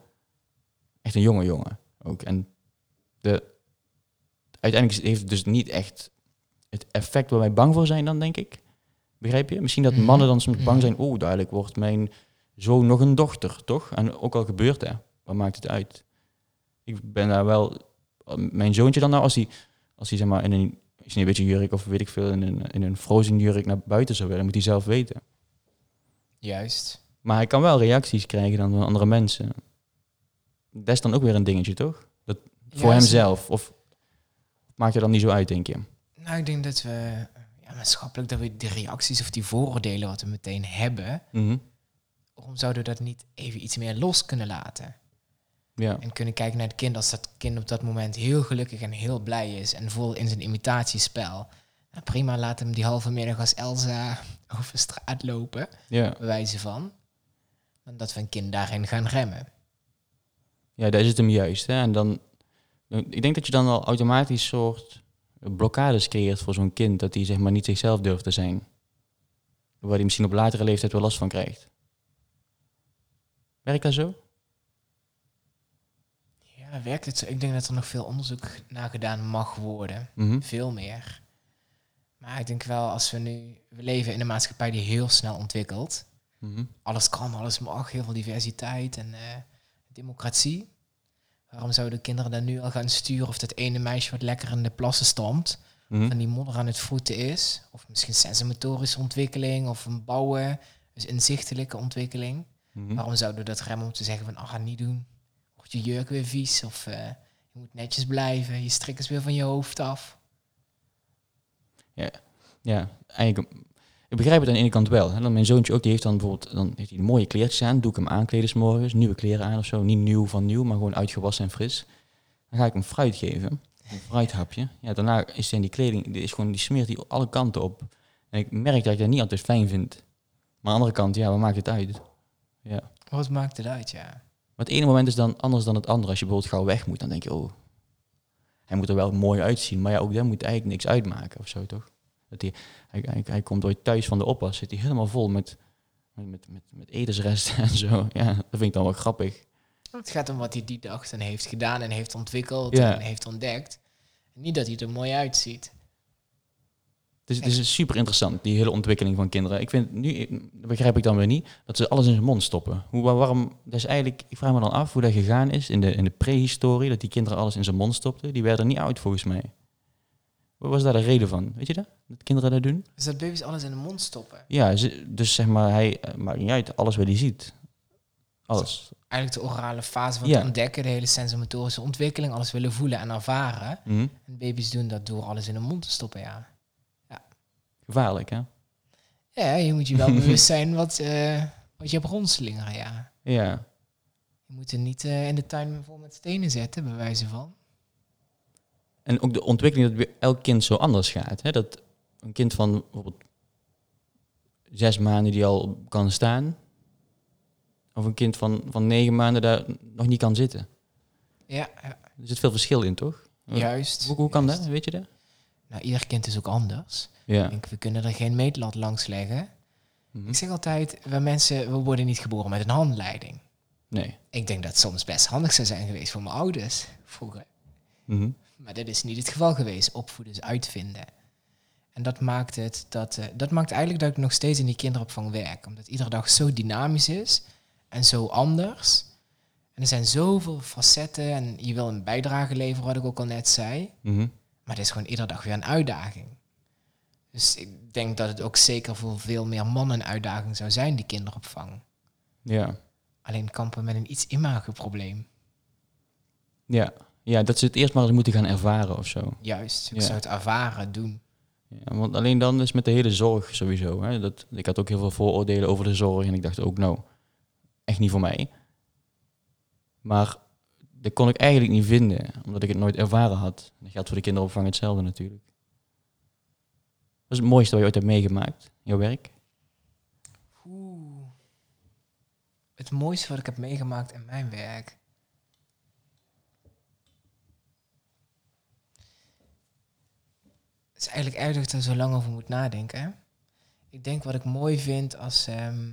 Speaker 1: Echt een jonge jongen ook. En de, uiteindelijk heeft het dus niet echt het effect waar wij bang voor zijn dan, denk ik. Begrijp je? Misschien dat
Speaker 2: Mhm.
Speaker 1: mannen dan soms bang
Speaker 2: Mhm.
Speaker 1: zijn... Oh, dadelijk wordt mijn zoon nog een dochter, toch? En ook al gebeurt dat, wat maakt het uit? Ik ben daar wel... Mijn zoontje dan nou, als hij, als hij zeg maar in een sneeuwwitje jurk of weet ik veel, in een, in een frozen jurk naar buiten zou willen, moet hij zelf weten.
Speaker 2: Juist.
Speaker 1: Maar hij kan wel reacties krijgen dan van andere mensen. Dat is dan ook weer een dingetje, toch? Dat, voor
Speaker 2: Juist.
Speaker 1: hemzelf. Of maakt je dan niet zo uit, denk je?
Speaker 2: Nou, ik denk dat we ja, maatschappelijk dat we die reacties of die vooroordelen wat we meteen hebben,
Speaker 1: Mhm.
Speaker 2: waarom zouden we dat niet even iets meer los kunnen laten?
Speaker 1: Ja.
Speaker 2: En kunnen kijken naar het kind als dat kind op dat moment heel gelukkig en heel blij is en vol in zijn imitatiespel. Nou, prima, laat hem die halve middag als Elsa over straat lopen,
Speaker 1: Ja.
Speaker 2: wijze van. Dan dat we een kind daarin gaan remmen.
Speaker 1: ja, daar is het hem juist. Hè? En dan, ik denk dat je dan al automatisch soort blokkades creëert voor zo'n kind, dat hij zeg maar niet zichzelf durft te zijn. Waar hij misschien op latere leeftijd wel last van krijgt. Werkt dat zo?
Speaker 2: Ja, werkt het zo? Ik denk dat er nog veel onderzoek naar gedaan mag worden.
Speaker 1: Mhm.
Speaker 2: Veel meer. Maar ik denk wel, als we nu... We leven in een maatschappij die heel snel ontwikkelt.
Speaker 1: Mhm.
Speaker 2: Alles kan, alles mag, heel veel diversiteit en eh, democratie. Waarom zouden kinderen dan nu al gaan sturen of dat ene meisje wat lekker in de plassen stampt,
Speaker 1: Mhm.
Speaker 2: van die modder aan het voeten is? Of misschien sensormotorische ontwikkeling of een bouwen, dus inzichtelijke ontwikkeling.
Speaker 1: Mhm.
Speaker 2: Waarom zouden we dat remmen om te zeggen van, ah, ga niet doen. Je jurk weer vies of eh, je moet netjes blijven, je strik is weer van je hoofd af.
Speaker 1: Ja, eigenlijk. Ik begrijp het aan de ene kant wel. Hè. Dan mijn zoontje ook, die heeft dan bijvoorbeeld dan heeft hij mooie kleertjes aan. Doe ik hem aankleden 's morgens, nieuwe kleren aan of zo. Niet nieuw van nieuw, maar gewoon uitgewassen en fris. Dan ga ik hem fruit geven. Een fruithapje. Ja, daarna is hij in die kleding, die is gewoon, die smeert hij alle kanten op. En ik merk dat ik dat niet altijd fijn vind. Maar aan de andere kant, ja, wat maakt het uit? Ja.
Speaker 2: Wat maakt het uit, ja.
Speaker 1: Maar het ene moment is dan anders dan het andere. Als je bijvoorbeeld gauw weg moet, dan denk je, oh, hij moet er wel mooi uitzien. Maar ja, ook dat moet eigenlijk niks uitmaken of zo, toch? Dat hij, hij, hij, hij komt ooit thuis van de oppas, zit hij helemaal vol met, met, met, met, met etensresten en zo. Ja, dat vind ik dan wel grappig.
Speaker 2: Het gaat om wat hij die dag dan heeft gedaan en heeft ontwikkeld
Speaker 1: Ja.
Speaker 2: en heeft ontdekt. Niet dat hij er mooi uitziet.
Speaker 1: Het is, het is super interessant, die hele ontwikkeling van kinderen. Ik vind nu, begrijp ik dan weer niet, dat ze alles in zijn mond stoppen. Hoe, waar- waarom, dat is eigenlijk, ik vraag me dan af hoe dat gegaan is in de, in de prehistorie, dat die kinderen alles in zijn mond stopten. Die werden niet oud volgens mij. Wat was daar de reden van? Weet je dat? Dat kinderen dat doen?
Speaker 2: Dus dat baby's alles in de mond stoppen.
Speaker 1: Ja, ze- dus zeg maar, hij eh, maakt niet uit, alles wat hij ziet. Alles.
Speaker 2: Eigenlijk de orale fase van
Speaker 1: Ja.
Speaker 2: het ontdekken, de hele sensormotorische ontwikkeling, alles willen voelen en ervaren.
Speaker 1: Mhm.
Speaker 2: En baby's doen dat door alles in de mond te stoppen, ja.
Speaker 1: Gevaarlijk, hè?
Speaker 2: Ja, je moet je wel bewust zijn wat, eh, wat je hebt rondslingeren, ja.
Speaker 1: Ja.
Speaker 2: Je moet er niet eh, in de tuin vol met stenen zetten, bij wijze van.
Speaker 1: En ook de ontwikkeling dat bij elk kind zo anders gaat. Hè? Dat een kind van bijvoorbeeld zes maanden die al kan staan, of een kind van, van negen maanden daar nog niet kan zitten.
Speaker 2: Ja, ja.
Speaker 1: Er zit veel verschil in, toch?
Speaker 2: juist.
Speaker 1: Hoe, hoe kan
Speaker 2: juist.
Speaker 1: dat? Weet je dat?
Speaker 2: Nou, ieder kind is ook anders.
Speaker 1: Ja.
Speaker 2: Ik denk, we kunnen er geen meetlat langs leggen.
Speaker 1: Mhm.
Speaker 2: Ik zeg altijd, we mensen, we worden niet geboren met een handleiding.
Speaker 1: Nee.
Speaker 2: Ik denk dat het soms best handig zou zijn geweest voor mijn ouders vroeger.
Speaker 1: Mhm.
Speaker 2: Maar dat is niet het geval geweest. Opvoeden is uitvinden. En dat maakt het dat, eh, dat maakt eigenlijk dat ik nog steeds in die kinderopvang werk. Omdat iedere dag zo dynamisch is en zo anders. En er zijn zoveel facetten en je wil een bijdrage leveren, wat ik ook al net zei.
Speaker 1: Mhm.
Speaker 2: Maar het is gewoon iedere dag weer een uitdaging. Dus ik denk dat het ook zeker voor veel meer mannen een uitdaging zou zijn, die kinderopvang.
Speaker 1: Ja.
Speaker 2: Alleen kampen met een iets imagoprobleem.
Speaker 1: Ja. ja, dat ze het eerst maar eens moeten gaan ervaren of zo.
Speaker 2: Juist, ik
Speaker 1: Ja.
Speaker 2: zou het ervaren doen.
Speaker 1: Ja, want alleen dan is met de hele zorg sowieso. Hè, dat, ik had ook heel veel vooroordelen over de zorg en ik dacht ook, nou, echt niet voor mij. Maar dat kon ik eigenlijk niet vinden, omdat ik het nooit ervaren had. Dat geldt voor de kinderopvang hetzelfde natuurlijk. Is het mooiste wat je ooit hebt meegemaakt in jouw werk?
Speaker 2: Oeh. Het mooiste wat ik heb meegemaakt in mijn werk. Het is eigenlijk erg dat ik er zo lang over moet nadenken. Ik denk wat ik mooi vind als, ehm,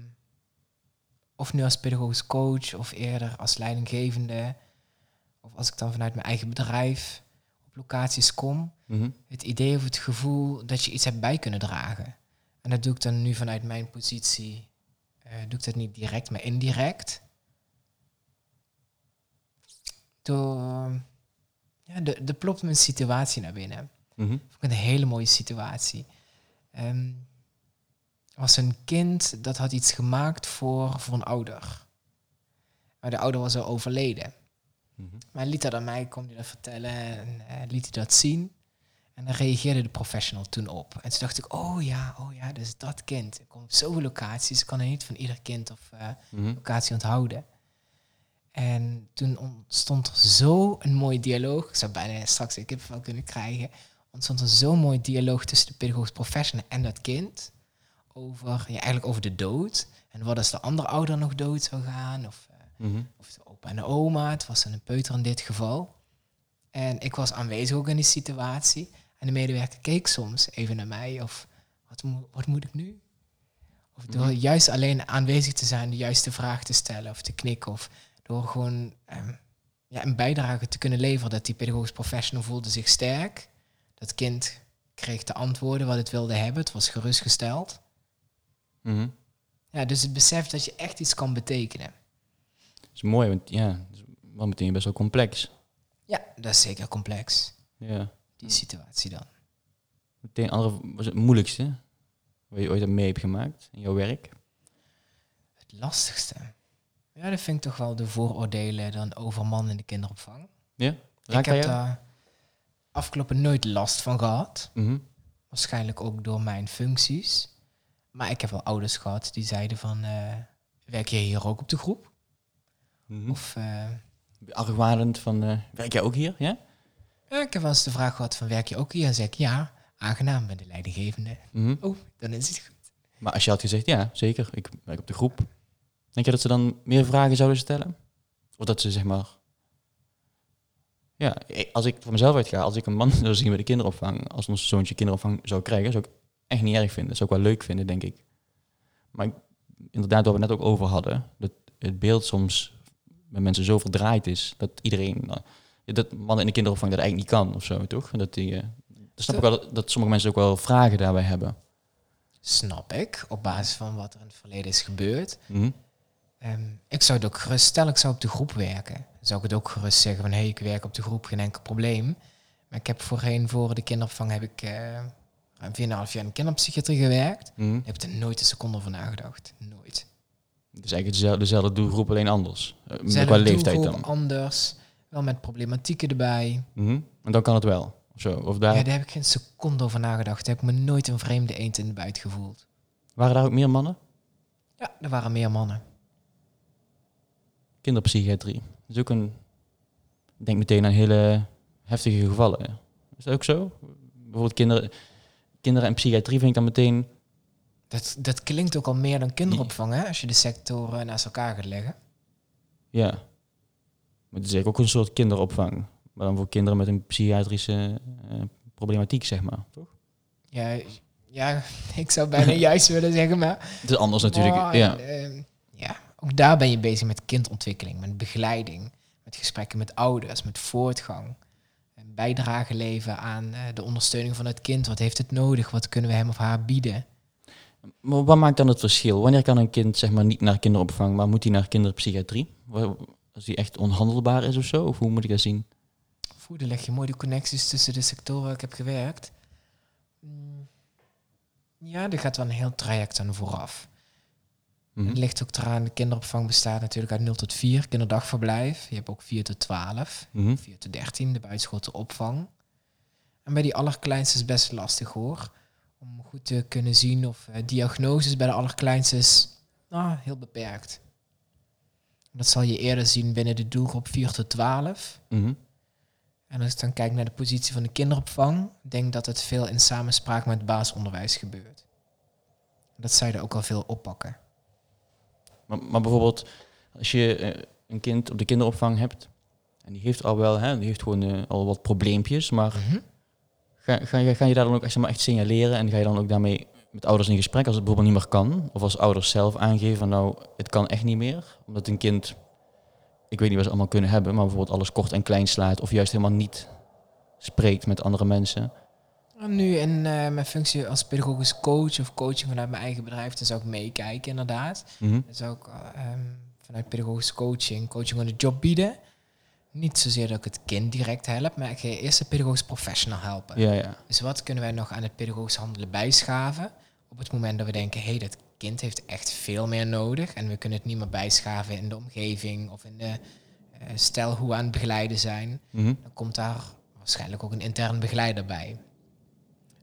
Speaker 2: of nu als pedagogisch coach of eerder als leidinggevende, of als ik dan vanuit mijn eigen bedrijf locaties kom,
Speaker 1: Mhm.
Speaker 2: het idee of het gevoel dat je iets hebt bij kunnen dragen. En dat doe ik dan nu vanuit mijn positie. eh, doe ik dat niet direct, maar indirect. Door, ja, de, de plopt een situatie naar binnen. Vond ik een hele mooie situatie. Er was een kind dat had iets gemaakt voor, voor een ouder. Maar de ouder was al overleden.
Speaker 1: Mhm.
Speaker 2: Maar hij liet dat aan mij, kon hij dat vertellen en eh, liet hij dat zien. En daar reageerde de professional toen op. En toen dacht ik, oh ja, oh ja, dus dat kind. Ik kom op zoveel locaties, ik kan er niet van ieder kind of eh,
Speaker 1: Mhm.
Speaker 2: locatie onthouden. En toen ontstond er zo een mooie dialoog. Ik zou bijna straks een kippenvel kunnen krijgen. Ontstond er zo'n mooi dialoog tussen de pedagogisch professional en dat kind. Over, ja, eigenlijk over de dood. En wat als de andere ouder nog dood zou gaan. Of
Speaker 1: Mhm.
Speaker 2: of en de oma. Het was een peuter in dit geval. En ik was aanwezig ook in die situatie. En de medewerker keek soms even naar mij. Of wat, moet wat moet ik nu? Of door
Speaker 1: Mhm.
Speaker 2: juist alleen aanwezig te zijn, de juiste vraag te stellen of te knikken. Of door gewoon ehm, ja, een bijdrage te kunnen leveren. Dat die pedagogisch professional voelde zich sterk. Dat kind kreeg de antwoorden wat het wilde hebben. Het was gerustgesteld.
Speaker 1: Mhm.
Speaker 2: Ja, dus het besef dat je echt iets kan betekenen.
Speaker 1: Is mooi, want ja, is wel meteen best wel complex.
Speaker 2: Ja, dat is zeker complex.
Speaker 1: Ja.
Speaker 2: Die situatie dan.
Speaker 1: Meteen andere, was het moeilijkste wat je ooit mee hebt gemaakt in jouw werk?
Speaker 2: Het lastigste. Ja, dat vind ik toch wel de vooroordelen dan over mannen in de kinderopvang.
Speaker 1: Ja?
Speaker 2: ik heb daar afgelopen nooit last van gehad.
Speaker 1: Mhm.
Speaker 2: Waarschijnlijk ook door mijn functies. Maar ik heb wel ouders gehad die zeiden van... eh, werk jij hier ook op de groep?
Speaker 1: Mhm.
Speaker 2: Of eh,
Speaker 1: Argwanend van, eh, werk jij ook hier? Ja?
Speaker 2: ja, ik heb wel eens de vraag gehad van... werk je ook hier? En zeg ik ja, aangenaam, ben de leidinggevende.
Speaker 1: Mhm.
Speaker 2: Oh, dan is het goed.
Speaker 1: Maar als je had gezegd, ja, zeker, ik werk op de groep. Denk je dat ze dan meer vragen zouden stellen? Of dat ze zeg maar... Ja, als ik voor mezelf uitga, als ik een man zou zien bij de kinderopvang, als ons zoontje kinderopvang zou krijgen, zou ik echt niet erg vinden. Zou ik wel leuk vinden, denk ik. Maar inderdaad, waar we het net ook over hadden, dat het beeld soms bij mensen zo verdraaid is, dat iedereen, ja, dat mannen in de kinderopvang dat eigenlijk niet kan of zo, toch? Dat die, eh, dat snap ik wel, dat, dat sommige mensen ook wel vragen daarbij hebben.
Speaker 2: Snap ik, op basis van wat er in het verleden is gebeurd.
Speaker 1: Mhm.
Speaker 2: Ehm, ik zou het ook gerust, stel ik zou op de groep werken, zou ik het ook gerust zeggen van hé, hey, ik werk op de groep, geen enkel probleem. Maar ik heb voorheen voor de kinderopvang heb ik eh ruim 4,5 jaar in de kinderpsychiatrie gewerkt.
Speaker 1: Mhm.
Speaker 2: Ik heb er nooit een seconde over nagedacht. Nooit.
Speaker 1: Het is eigenlijk dezelfde, doelgroep, alleen anders. Uh,
Speaker 2: Zelfde
Speaker 1: qua leeftijd dan.
Speaker 2: anders, wel met problematieken erbij.
Speaker 1: Mhm. En dan kan het wel. Of zo. Of daar,
Speaker 2: Ja, daar heb ik geen seconde over nagedacht. Daar heb ik me nooit een vreemde eend in de buit gevoeld.
Speaker 1: Waren daar ook meer mannen?
Speaker 2: Ja, er waren meer mannen.
Speaker 1: Kinderpsychiatrie. Dat is ook een... Ik denk meteen aan hele heftige gevallen. Is dat ook zo? Bijvoorbeeld kinderen, kinderen en psychiatrie vind ik dan meteen...
Speaker 2: Dat, dat klinkt ook al meer dan kinderopvang, hè? Als je de sectoren naast elkaar gaat leggen.
Speaker 1: Ja. Maar het is eigenlijk ook een soort kinderopvang. Maar dan voor kinderen met een psychiatrische eh, problematiek, zeg maar. Toch?
Speaker 2: Ja, ja, ik zou bijna juist willen zeggen, maar...
Speaker 1: Het is anders natuurlijk.
Speaker 2: Oh,
Speaker 1: ja.
Speaker 2: en, ehm, ja, ook daar ben je bezig met kindontwikkeling, met begeleiding, met gesprekken met ouders, met voortgang. En bijdrage leveren aan eh, de ondersteuning van het kind. Wat heeft het nodig? Wat kunnen we hem of haar bieden?
Speaker 1: Maar wat maakt dan het verschil? Wanneer kan een kind zeg maar niet naar kinderopvang, maar moet hij naar kinderpsychiatrie? Als hij echt onhandelbaar is of zo? Of hoe moet ik dat zien?
Speaker 2: Voer, leg je mooi de connecties tussen de sectoren waar ik heb gewerkt. Mm, Ja, er gaat wel een heel traject aan vooraf.
Speaker 1: Mhm.
Speaker 2: Het ligt ook eraan, de kinderopvang bestaat natuurlijk uit 0 tot 4, kinderdagverblijf. Je hebt ook 4 tot 12,
Speaker 1: Mhm.
Speaker 2: 4 tot 13, de buitenschoolse opvang. En bij die allerkleinste is best lastig hoor. Om goed te kunnen zien of eh, diagnoses bij de allerkleinste is nou, heel beperkt. Dat zal je eerder zien binnen de doelgroep 4 tot 12.
Speaker 1: Mhm.
Speaker 2: En als ik dan kijk naar de positie van de kinderopvang, denk dat het veel in samenspraak met het basisonderwijs gebeurt. Dat zij er ook al veel oppakken.
Speaker 1: Maar, maar bijvoorbeeld, als je eh, een kind op de kinderopvang hebt, en die heeft al wel, hè, die heeft gewoon eh, al wat probleempjes, maar ga, ga, je, ga je daar dan ook echt, zeg maar, echt signaleren en ga je dan ook daarmee met ouders in gesprek als het bijvoorbeeld niet meer kan? Of als ouders zelf aangeven van nou, het kan echt niet meer, omdat een kind, ik weet niet wat ze allemaal kunnen hebben, maar bijvoorbeeld alles kort en klein slaat of juist helemaal niet spreekt met andere mensen.
Speaker 2: En nu in eh, mijn functie als pedagogisch coach of coaching vanuit mijn eigen bedrijf, dan zou ik meekijken inderdaad.
Speaker 1: Mhm.
Speaker 2: Dan zou ik eh, ehm, vanuit pedagogische coaching, coaching on the job bieden. Niet zozeer dat ik het kind direct help, maar ik ga eerst de pedagogisch professional helpen.
Speaker 1: Ja, ja.
Speaker 2: Dus wat kunnen wij nog aan het pedagogisch handelen bijschaven? Op het moment dat we denken, hé, hey, dat kind heeft echt veel meer nodig. En we kunnen het niet meer bijschaven in de omgeving of in de eh, stijl hoe we aan het begeleiden zijn.
Speaker 1: Mhm.
Speaker 2: Dan komt daar waarschijnlijk ook een intern begeleider bij.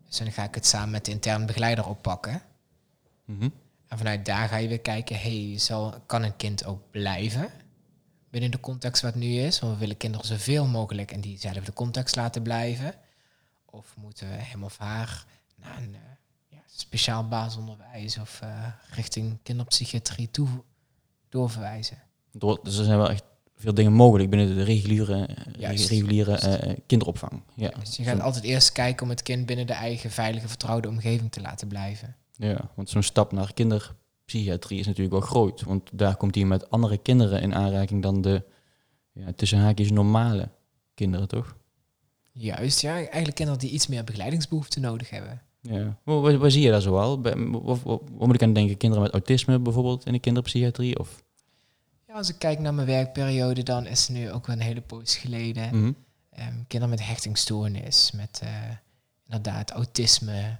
Speaker 2: Dus dan ga ik het samen met de intern begeleider oppakken.
Speaker 1: Mhm.
Speaker 2: En vanuit daar ga je weer kijken, hey, zal, kan een kind ook blijven binnen de context wat nu is? Want we willen kinderen zoveel mogelijk in diezelfde context laten blijven. Of moeten we hem of haar naar een eh, ja, speciaal basisonderwijs of eh, richting kinderpsychiatrie toe doorverwijzen?
Speaker 1: Door- Dus er zijn wel echt veel dingen mogelijk binnen de reguliere, eh,
Speaker 2: Juist.
Speaker 1: reguliere eh, kinderopvang. Ja.
Speaker 2: Dus je gaat altijd eerst kijken om het kind binnen de eigen veilige, vertrouwde omgeving te laten blijven.
Speaker 1: Ja, want zo'n stap naar kinderpsychiatrie is natuurlijk wel groot. Want daar komt hij met andere kinderen in aanraking dan de ja, tussen haakjes normale kinderen, toch?
Speaker 2: Juist, ja. Eigenlijk kinderen die iets meer begeleidingsbehoeften nodig hebben.
Speaker 1: Ja. Waar, waar- zie je dat zoal? Wat, wat, wat moet ik aan denken? Kinderen met autisme bijvoorbeeld in de kinderpsychiatrie? Of,
Speaker 2: Ja, als ik kijk naar mijn werkperiode, dan is er nu ook wel een hele poos geleden.
Speaker 1: Mhm.
Speaker 2: Ehm, kinderen met hechtingstoornis, met eh, inderdaad autisme.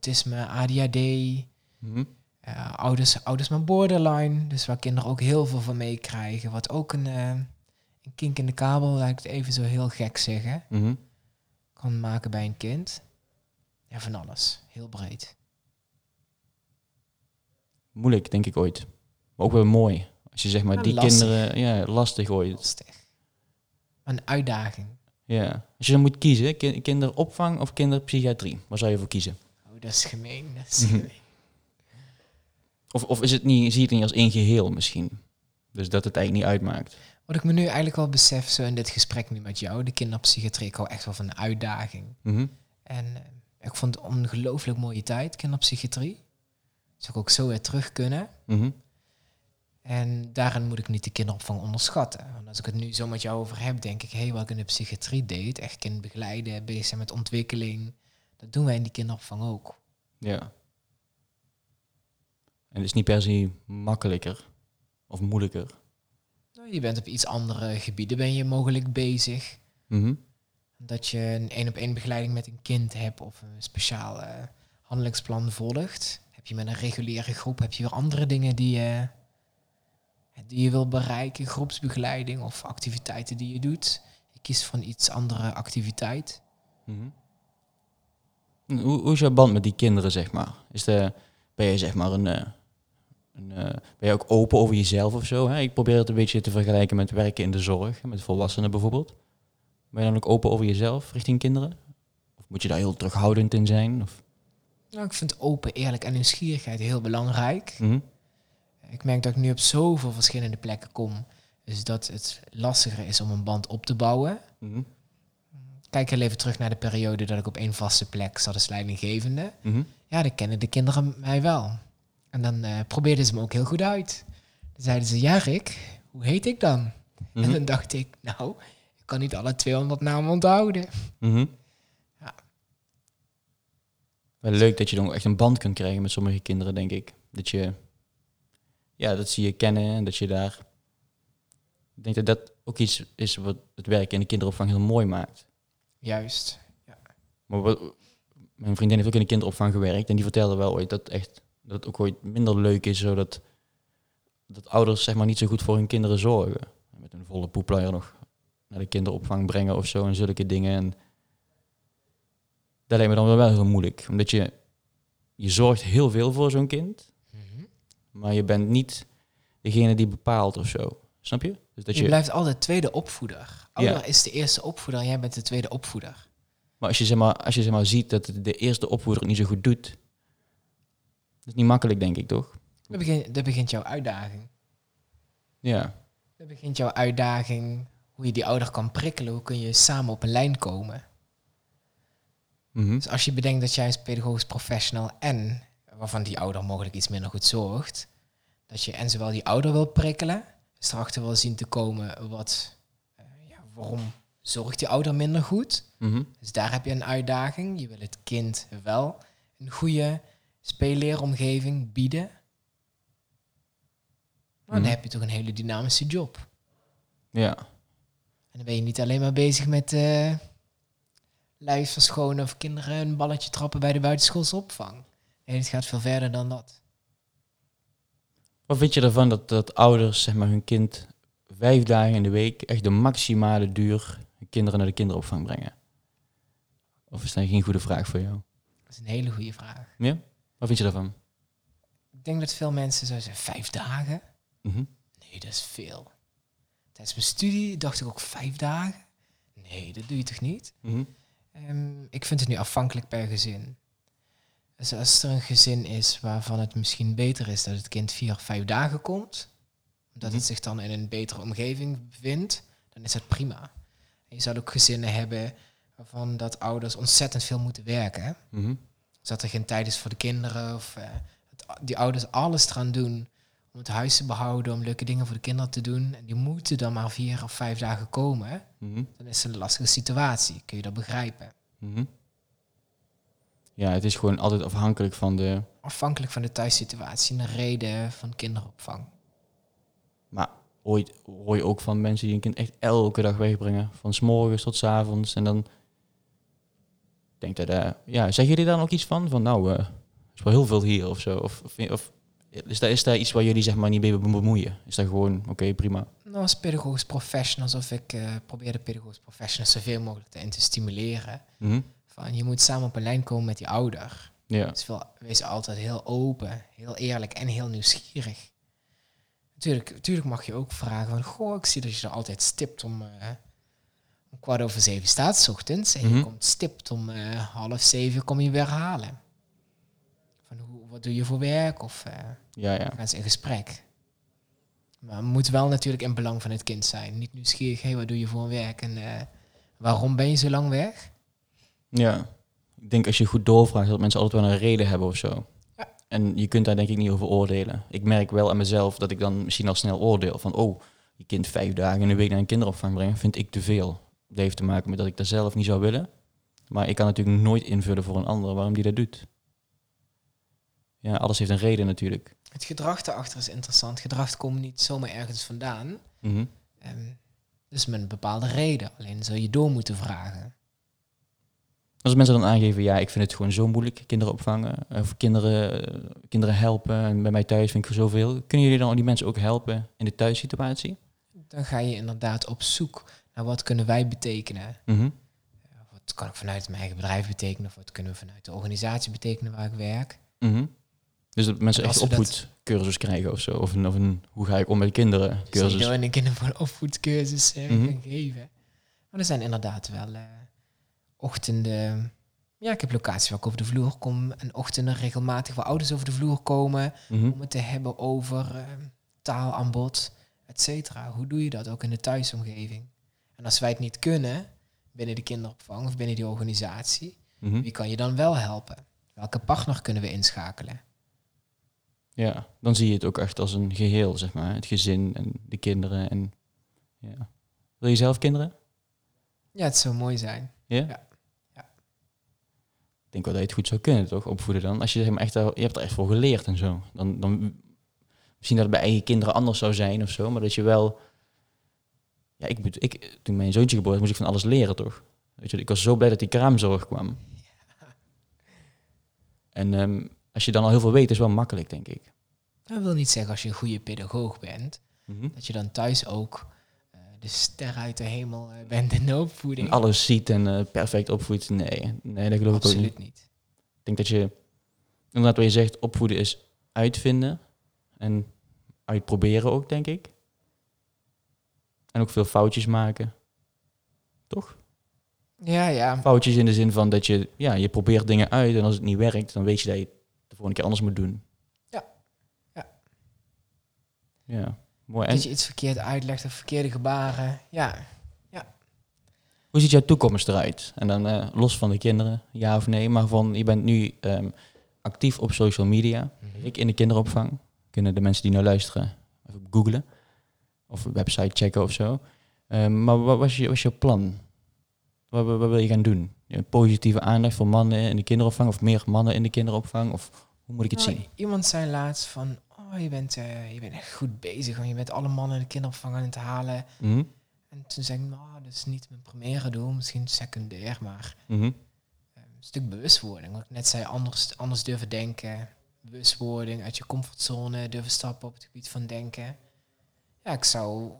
Speaker 2: Autisme, ADHD.
Speaker 1: Mhm.
Speaker 2: eh, ouders, ouders met borderline. Dus waar kinderen ook heel veel van meekrijgen. Wat ook een, eh, een kink in de kabel, laat ik het even zo heel gek zeggen,
Speaker 1: Mhm.
Speaker 2: kan maken bij een kind. Ja, van alles. Heel breed.
Speaker 1: Moeilijk, denk ik ooit. Maar ook wel mooi. Als je zeg maar
Speaker 2: Ja,
Speaker 1: die
Speaker 2: lastig.
Speaker 1: kinderen... Ja, lastig ooit.
Speaker 2: Lastig. Een uitdaging.
Speaker 1: Ja. Als je dan moet kiezen, ki- kinderopvang of kinderpsychiatrie, waar zou je voor kiezen?
Speaker 2: Oh, dat is gemeen. Dat is
Speaker 1: Mhm.
Speaker 2: gemeen.
Speaker 1: Of, of is het niet, zie je het niet als één geheel misschien? Dus dat het eigenlijk niet uitmaakt.
Speaker 2: Wat ik me nu eigenlijk wel besef, zo in dit gesprek nu met jou, de kinderpsychiatrie, ik hou echt wel van een uitdaging.
Speaker 1: Mhm.
Speaker 2: En eh, ik vond het een ongelooflijk mooie tijd, kinderpsychiatrie. Zou ik ook zo weer terug kunnen.
Speaker 1: Mhm.
Speaker 2: En daarin moet ik niet de kinderopvang onderschatten. Want als ik het nu zo met jou over heb, denk ik, hé, hey, wat ik in de psychiatrie deed, echt kind begeleiden, bezig zijn met ontwikkeling, dat doen wij in die kinderopvang ook.
Speaker 1: Ja. En het is niet per se makkelijker of moeilijker.
Speaker 2: Nou, je bent op iets andere gebieden ben je mogelijk bezig.
Speaker 1: Mhm.
Speaker 2: Dat je een één op één begeleiding met een kind hebt of een speciaal handelingsplan volgt. Heb je met een reguliere groep, heb je weer andere dingen die je, die je wil bereiken, groepsbegeleiding of activiteiten die je doet. Je kiest van iets andere activiteit.
Speaker 1: En Hoe, hoe is jouw band met die kinderen, zeg maar? Is de, ben je zeg maar een, eh, een eh, ben je ook open over jezelf of zo? Hè? Ik probeer het een beetje te vergelijken met werken in de zorg, met volwassenen bijvoorbeeld. Ben je dan ook open over jezelf richting kinderen? Of moet je daar heel terughoudend in zijn? Of?
Speaker 2: Nou, ik vind open, eerlijk en nieuwsgierigheid heel belangrijk.
Speaker 1: Mhm.
Speaker 2: Ik merk dat ik nu op zoveel verschillende plekken kom. Dus dat het lastiger is om een band op te bouwen.
Speaker 1: Mhm.
Speaker 2: Kijk heel even terug naar de periode dat ik op één vaste plek zat als leidinggevende.
Speaker 1: Mhm.
Speaker 2: Ja, dan kennen de kinderen mij wel. En dan eh, probeerden ze me ook heel goed uit. Dan zeiden ze, ja Rick, hoe heet ik dan? En
Speaker 1: Mhm.
Speaker 2: dan dacht ik, nou, ik kan niet alle 200 namen onthouden.
Speaker 1: Mhm.
Speaker 2: Ja.
Speaker 1: Wel leuk dat je dan echt een band kunt krijgen met sommige kinderen, denk ik. Dat je, ja, dat ze je kennen en dat je daar... Ik denk dat dat ook iets is wat het werk in de kinderopvang heel mooi maakt.
Speaker 2: Juist.
Speaker 1: Maar wat, mijn vriendin heeft ook in de kinderopvang gewerkt en die vertelde wel ooit dat, echt, dat het ook ooit minder leuk is, zodat dat ouders zeg maar niet zo goed voor hun kinderen zorgen. Met een volle poepluier nog naar de kinderopvang brengen of zo en zulke dingen. En dat lijkt me dan wel heel moeilijk, omdat je, je zorgt heel veel voor zo'n kind,
Speaker 2: Mhm.
Speaker 1: maar je bent niet degene die bepaalt of zo. Snap je? Dus dat
Speaker 2: je,
Speaker 1: je,
Speaker 2: blijft altijd tweede opvoeder. Ouder
Speaker 1: Ja.
Speaker 2: is de eerste opvoeder en jij bent de tweede opvoeder.
Speaker 1: maar als je, zeg maar als je zeg maar ziet dat de eerste opvoeder het niet zo goed doet, dat is niet makkelijk, denk ik, toch?
Speaker 2: Dan begint, begint jouw uitdaging.
Speaker 1: Ja.
Speaker 2: Dan begint jouw uitdaging hoe je die ouder kan prikkelen. Hoe kun je samen op een lijn komen.
Speaker 1: Mhm.
Speaker 2: Dus als je bedenkt dat jij als pedagogisch professional en waarvan die ouder mogelijk iets minder goed zorgt, dat je en zowel die ouder wil prikkelen, erachter wil zien te komen wat, eh, ja, waarom zorgt die ouder minder goed.
Speaker 1: Mhm.
Speaker 2: Dus daar heb je een uitdaging. Je wil het kind wel een goede speelleeromgeving bieden. Maar
Speaker 1: Mhm.
Speaker 2: dan heb je toch een hele dynamische job.
Speaker 1: Ja.
Speaker 2: En dan ben je niet alleen maar bezig met eh lijf verschonen of kinderen een balletje trappen bij de buitenschoolse opvang. Nee, het gaat veel verder dan dat.
Speaker 1: Wat vind je ervan dat, dat ouders zeg maar, hun kind vijf dagen in de week echt de maximale duur kinderen naar de kinderopvang brengen? Of is dat geen goede vraag voor jou?
Speaker 2: Dat is een hele goede vraag.
Speaker 1: Ja? Wat vind je daarvan?
Speaker 2: Ik denk dat veel mensen zouden zeggen, vijf dagen?
Speaker 1: Mhm.
Speaker 2: Nee, dat is veel. Tijdens mijn studie dacht ik ook vijf dagen. Nee, dat doe je toch niet?
Speaker 1: Mhm.
Speaker 2: Ehm, ik vind het nu afhankelijk per gezin. Dus als er een gezin is waarvan het misschien beter is dat het kind vier of vijf dagen komt, omdat
Speaker 1: Mhm.
Speaker 2: het zich dan in een betere omgeving bevindt, dan is dat prima. En je zou ook gezinnen hebben waarvan dat ouders ontzettend veel moeten werken.
Speaker 1: Mhm.
Speaker 2: Dus dat er geen tijd is voor de kinderen. Of eh, die ouders alles eraan doen om het huis te behouden, om leuke dingen voor de kinderen te doen. En die moeten dan maar vier of vijf dagen komen.
Speaker 1: Mhm.
Speaker 2: Dan is het een lastige situatie. Kun je dat begrijpen?
Speaker 1: Mhm. Ja, het is gewoon altijd afhankelijk van de...
Speaker 2: Afhankelijk van de thuissituatie en de reden van kinderopvang.
Speaker 1: Maar ooit hoor je ook van mensen die een kind echt elke dag wegbrengen. Van s morgens tot s avonds. En dan... Denk dat... eh ja, zeggen jullie daar nog iets van? Van nou, eh is wel heel veel hier of zo. Of, of, of is, daar, is daar iets waar jullie zeg maar niet mee bemoeien? Is dat gewoon, oké, prima.
Speaker 2: Nou, als pedagogisch professionals, of ik eh, probeer de pedagogisch professionals zoveel mogelijk te, in te stimuleren.
Speaker 1: Mhm.
Speaker 2: Van, je moet samen op een lijn komen met die ouder.
Speaker 1: Ja.
Speaker 2: Dus wel, wees altijd heel open, heel eerlijk en heel nieuwsgierig. Natuurlijk, natuurlijk mag je ook vragen van, goh, ik zie dat je er altijd stipt om, eh, om kwart over zeven staat, 's ochtends. En
Speaker 1: Mhm.
Speaker 2: je komt stipt om eh, half zeven, kom je weer halen. Van, hoe, wat doe je voor werk? Of eh,
Speaker 1: Ja, ja.
Speaker 2: gaan ze in gesprek. Maar het moet wel natuurlijk in belang van het kind zijn. Niet nieuwsgierig, hé, wat doe je voor werk? En waarom ben je zo lang weg?
Speaker 1: Ja. Ik denk als je goed doorvraagt dat mensen altijd wel een reden hebben of zo.
Speaker 2: Ja.
Speaker 1: En je kunt daar denk ik niet over oordelen. Ik merk wel aan mezelf dat ik dan misschien al snel oordeel van... oh, je kind vijf dagen in de week naar een kinderopvang brengen vind ik te veel. Dat heeft te maken met dat ik dat zelf niet zou willen. Maar ik kan natuurlijk nooit invullen voor een ander waarom die dat doet. Ja, alles heeft een reden natuurlijk.
Speaker 2: Het gedrag daarachter is interessant. Gedrag komt niet zomaar ergens vandaan.
Speaker 1: Mhm.
Speaker 2: Ehm, dus met een bepaalde reden. Alleen zul je door moeten vragen.
Speaker 1: Als mensen dan aangeven, ja, ik vind het gewoon zo moeilijk, kinderen opvangen, of kinderen, eh, kinderen helpen, en bij mij thuis vind ik er zoveel. Kunnen jullie dan die mensen ook helpen in de thuissituatie?
Speaker 2: Dan ga je inderdaad op zoek naar wat kunnen wij betekenen.
Speaker 1: Mhm.
Speaker 2: Wat kan ik vanuit mijn eigen bedrijf betekenen? Of wat kunnen we vanuit de organisatie betekenen waar ik werk?
Speaker 1: Mhm. Dus dat mensen
Speaker 2: En
Speaker 1: echt
Speaker 2: dat-
Speaker 1: opvoedcursus krijgen of zo. Of een, of een hoe ga ik om met kinderen
Speaker 2: Dus
Speaker 1: cursus.
Speaker 2: een kind voor een opvoedcursus eh,
Speaker 1: Mhm.
Speaker 2: gaan geven. Maar er zijn inderdaad wel eh, ochtenden... Ja, ik heb locaties waar ik over de vloer kom. En ochtenden regelmatig waar ouders over de vloer komen.
Speaker 1: Mhm.
Speaker 2: om het te hebben over eh, taalaanbod, et cetera. Hoe doe je dat ook in de thuisomgeving? En als wij het niet kunnen binnen de kinderopvang of binnen die organisatie,
Speaker 1: Mhm.
Speaker 2: wie kan je dan wel helpen? Welke partner kunnen we inschakelen?
Speaker 1: Ja, dan zie je het ook echt als een geheel, zeg maar. Het gezin en de kinderen. En, ja. Wil je zelf kinderen?
Speaker 2: Ja, het zou mooi zijn.
Speaker 1: Ja. Ik denk wel dat je het goed zou kunnen, toch? Opvoeden dan. Als je zeg maar echt, je hebt er echt voor geleerd en zo. Dan, dan misschien dat het bij eigen kinderen anders zou zijn of zo, maar dat je wel. Ja, ik, moet- ik, toen mijn zoontje geboren was, moest ik van alles leren, toch? Weet je, ik was zo blij dat die kraamzorg kwam. En ehm, als je dan al heel veel weet, is wel makkelijk, denk ik.
Speaker 2: Dat wil niet zeggen als je een goede pedagoog bent,
Speaker 1: Mhm.
Speaker 2: dat je dan thuis ook de ster uit de hemel eh, bent in de opvoeding.
Speaker 1: En alles ziet en eh, perfect opvoedt. Nee, nee, dat geloof ik ook niet.
Speaker 2: Absoluut niet.
Speaker 1: Ik denk dat je, inderdaad wat je zegt, opvoeden is uitvinden en uitproberen ook, denk ik. En ook veel foutjes maken. Toch?
Speaker 2: Ja, ja.
Speaker 1: Foutjes in de zin van dat je, ja, je probeert dingen uit en als het niet werkt, dan weet je dat je het de volgende keer anders moet doen.
Speaker 2: Ja. Ja.
Speaker 1: Ja, mooi.
Speaker 2: Dat je iets verkeerd uitlegt of verkeerde gebaren. Ja,
Speaker 1: hoe ziet jouw toekomst eruit? En dan eh, los van de kinderen, ja of nee, maar van, je bent nu ehm, actief op social media. Ik in de kinderopvang. Kunnen de mensen die nou luisteren even googlen. Of een website checken of zo. Ehm, maar wat was, je, wat was je plan? Wat, wat, wat wil je gaan doen? Ja, positieve aandacht voor mannen in de kinderopvang? Of meer mannen in de kinderopvang? Of hoe moet ik het
Speaker 2: Nou,
Speaker 1: zien?
Speaker 2: Iemand zei laatst van, oh, je bent, eh, je bent echt goed bezig, want je bent alle mannen de kinderopvang aan het halen.
Speaker 1: Mhm,
Speaker 2: En toen zei ik, nou, dat is niet mijn primaire doel, misschien secundair, maar
Speaker 1: mhm.
Speaker 2: eh, een stuk bewustwording. Wat ik net zei, anders, anders durven denken, bewustwording, uit je comfortzone durven stappen op het gebied van denken. Ja, ik zou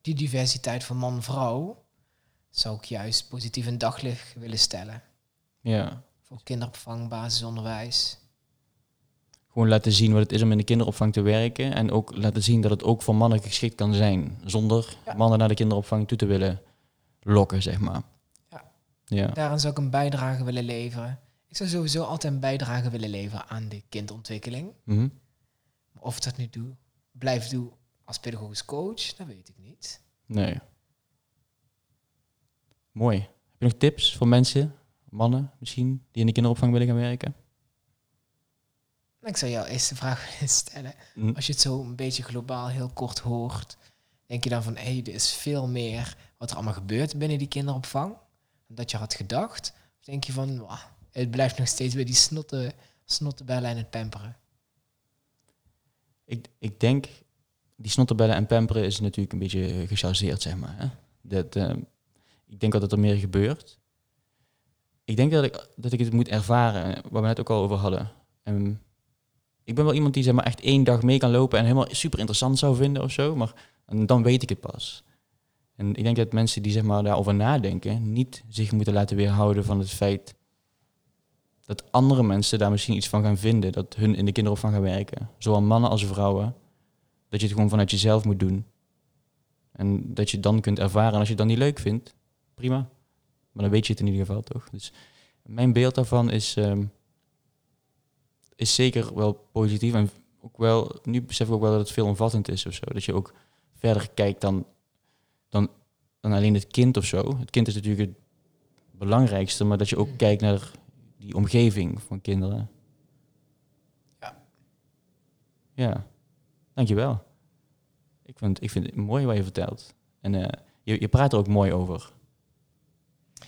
Speaker 2: die diversiteit van man-vrouw, zou ik juist positief in daglicht willen stellen.
Speaker 1: Ja,
Speaker 2: Voor kinderopvang, basisonderwijs.
Speaker 1: Gewoon laten zien wat het is om in de kinderopvang te werken. En ook laten zien dat het ook voor mannen geschikt kan zijn. Zonder
Speaker 2: Ja.
Speaker 1: mannen naar de kinderopvang toe te willen lokken, zeg maar.
Speaker 2: Ja.
Speaker 1: Ja.
Speaker 2: Daaraan zou ik een bijdrage willen leveren. Ik zou sowieso altijd een bijdrage willen leveren aan de kindontwikkeling. Maar of ik dat nu doe, blijf doen als pedagogisch coach, dat weet ik niet.
Speaker 1: Nee. Mooi. Heb je nog tips voor mensen, mannen misschien, die in de kinderopvang willen gaan werken?
Speaker 2: Ik zou jou eerst de vraag willen stellen.
Speaker 1: Hm.
Speaker 2: Als je het zo een beetje globaal heel kort hoort, denk je dan van, hé, hey, er is veel meer wat er allemaal gebeurt binnen die kinderopvang dan dat je had gedacht? Of denk je van, het blijft nog steeds bij die snotte, snottenbellen en het pamperen?
Speaker 1: Ik, ik denk, die snotterbellen en pamperen is natuurlijk een beetje gechargeerd, zeg maar. Hè? Dat, eh, ik denk dat er meer gebeurt. Ik denk dat ik, dat ik het moet ervaren, waar we net ook al over hadden. Ehm, ik ben wel iemand die zeg maar, echt één dag mee kan lopen en helemaal super interessant zou vinden of zo, maar dan weet ik het pas. En ik denk dat mensen die zeg maar, daarover nadenken, niet zich moeten laten weerhouden van het feit dat andere mensen daar misschien iets van gaan vinden, dat hun in de kinderopvang gaan werken. Zowel mannen als vrouwen. Dat je het gewoon vanuit jezelf moet doen. En dat je het dan kunt ervaren. En als je het dan niet leuk vindt, prima. Maar dan weet je het in ieder geval toch. Dus mijn beeld daarvan is, ehm, is zeker wel positief. En ook wel, nu besef ik ook wel dat het veelomvattend is of zo. Dat je ook verder kijkt dan, dan, dan alleen het kind of zo. Het kind is natuurlijk het belangrijkste, maar dat je ook kijkt naar die omgeving van kinderen.
Speaker 2: Ja.
Speaker 1: Ja, dankjewel. Ik vind, ik vind het mooi wat je vertelt. En eh, je, je praat er ook mooi over.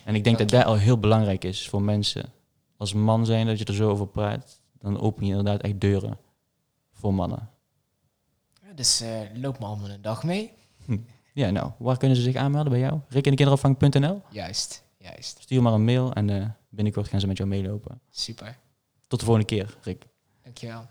Speaker 1: En ik denk dat dat al heel belangrijk is voor mensen. Als man zijn dat je er zo over praat, dan open je inderdaad echt deuren voor mannen.
Speaker 2: Ja, dus eh, loop maar allemaal een dag mee.
Speaker 1: Ja, nou, waar kunnen ze zich aanmelden bij jou? Rikindekinderopvang.nl
Speaker 2: Juist, juist.
Speaker 1: Stuur maar een mail en eh, binnenkort gaan ze met jou meelopen.
Speaker 2: Super.
Speaker 1: Tot de volgende keer, Rick.
Speaker 2: Dankjewel.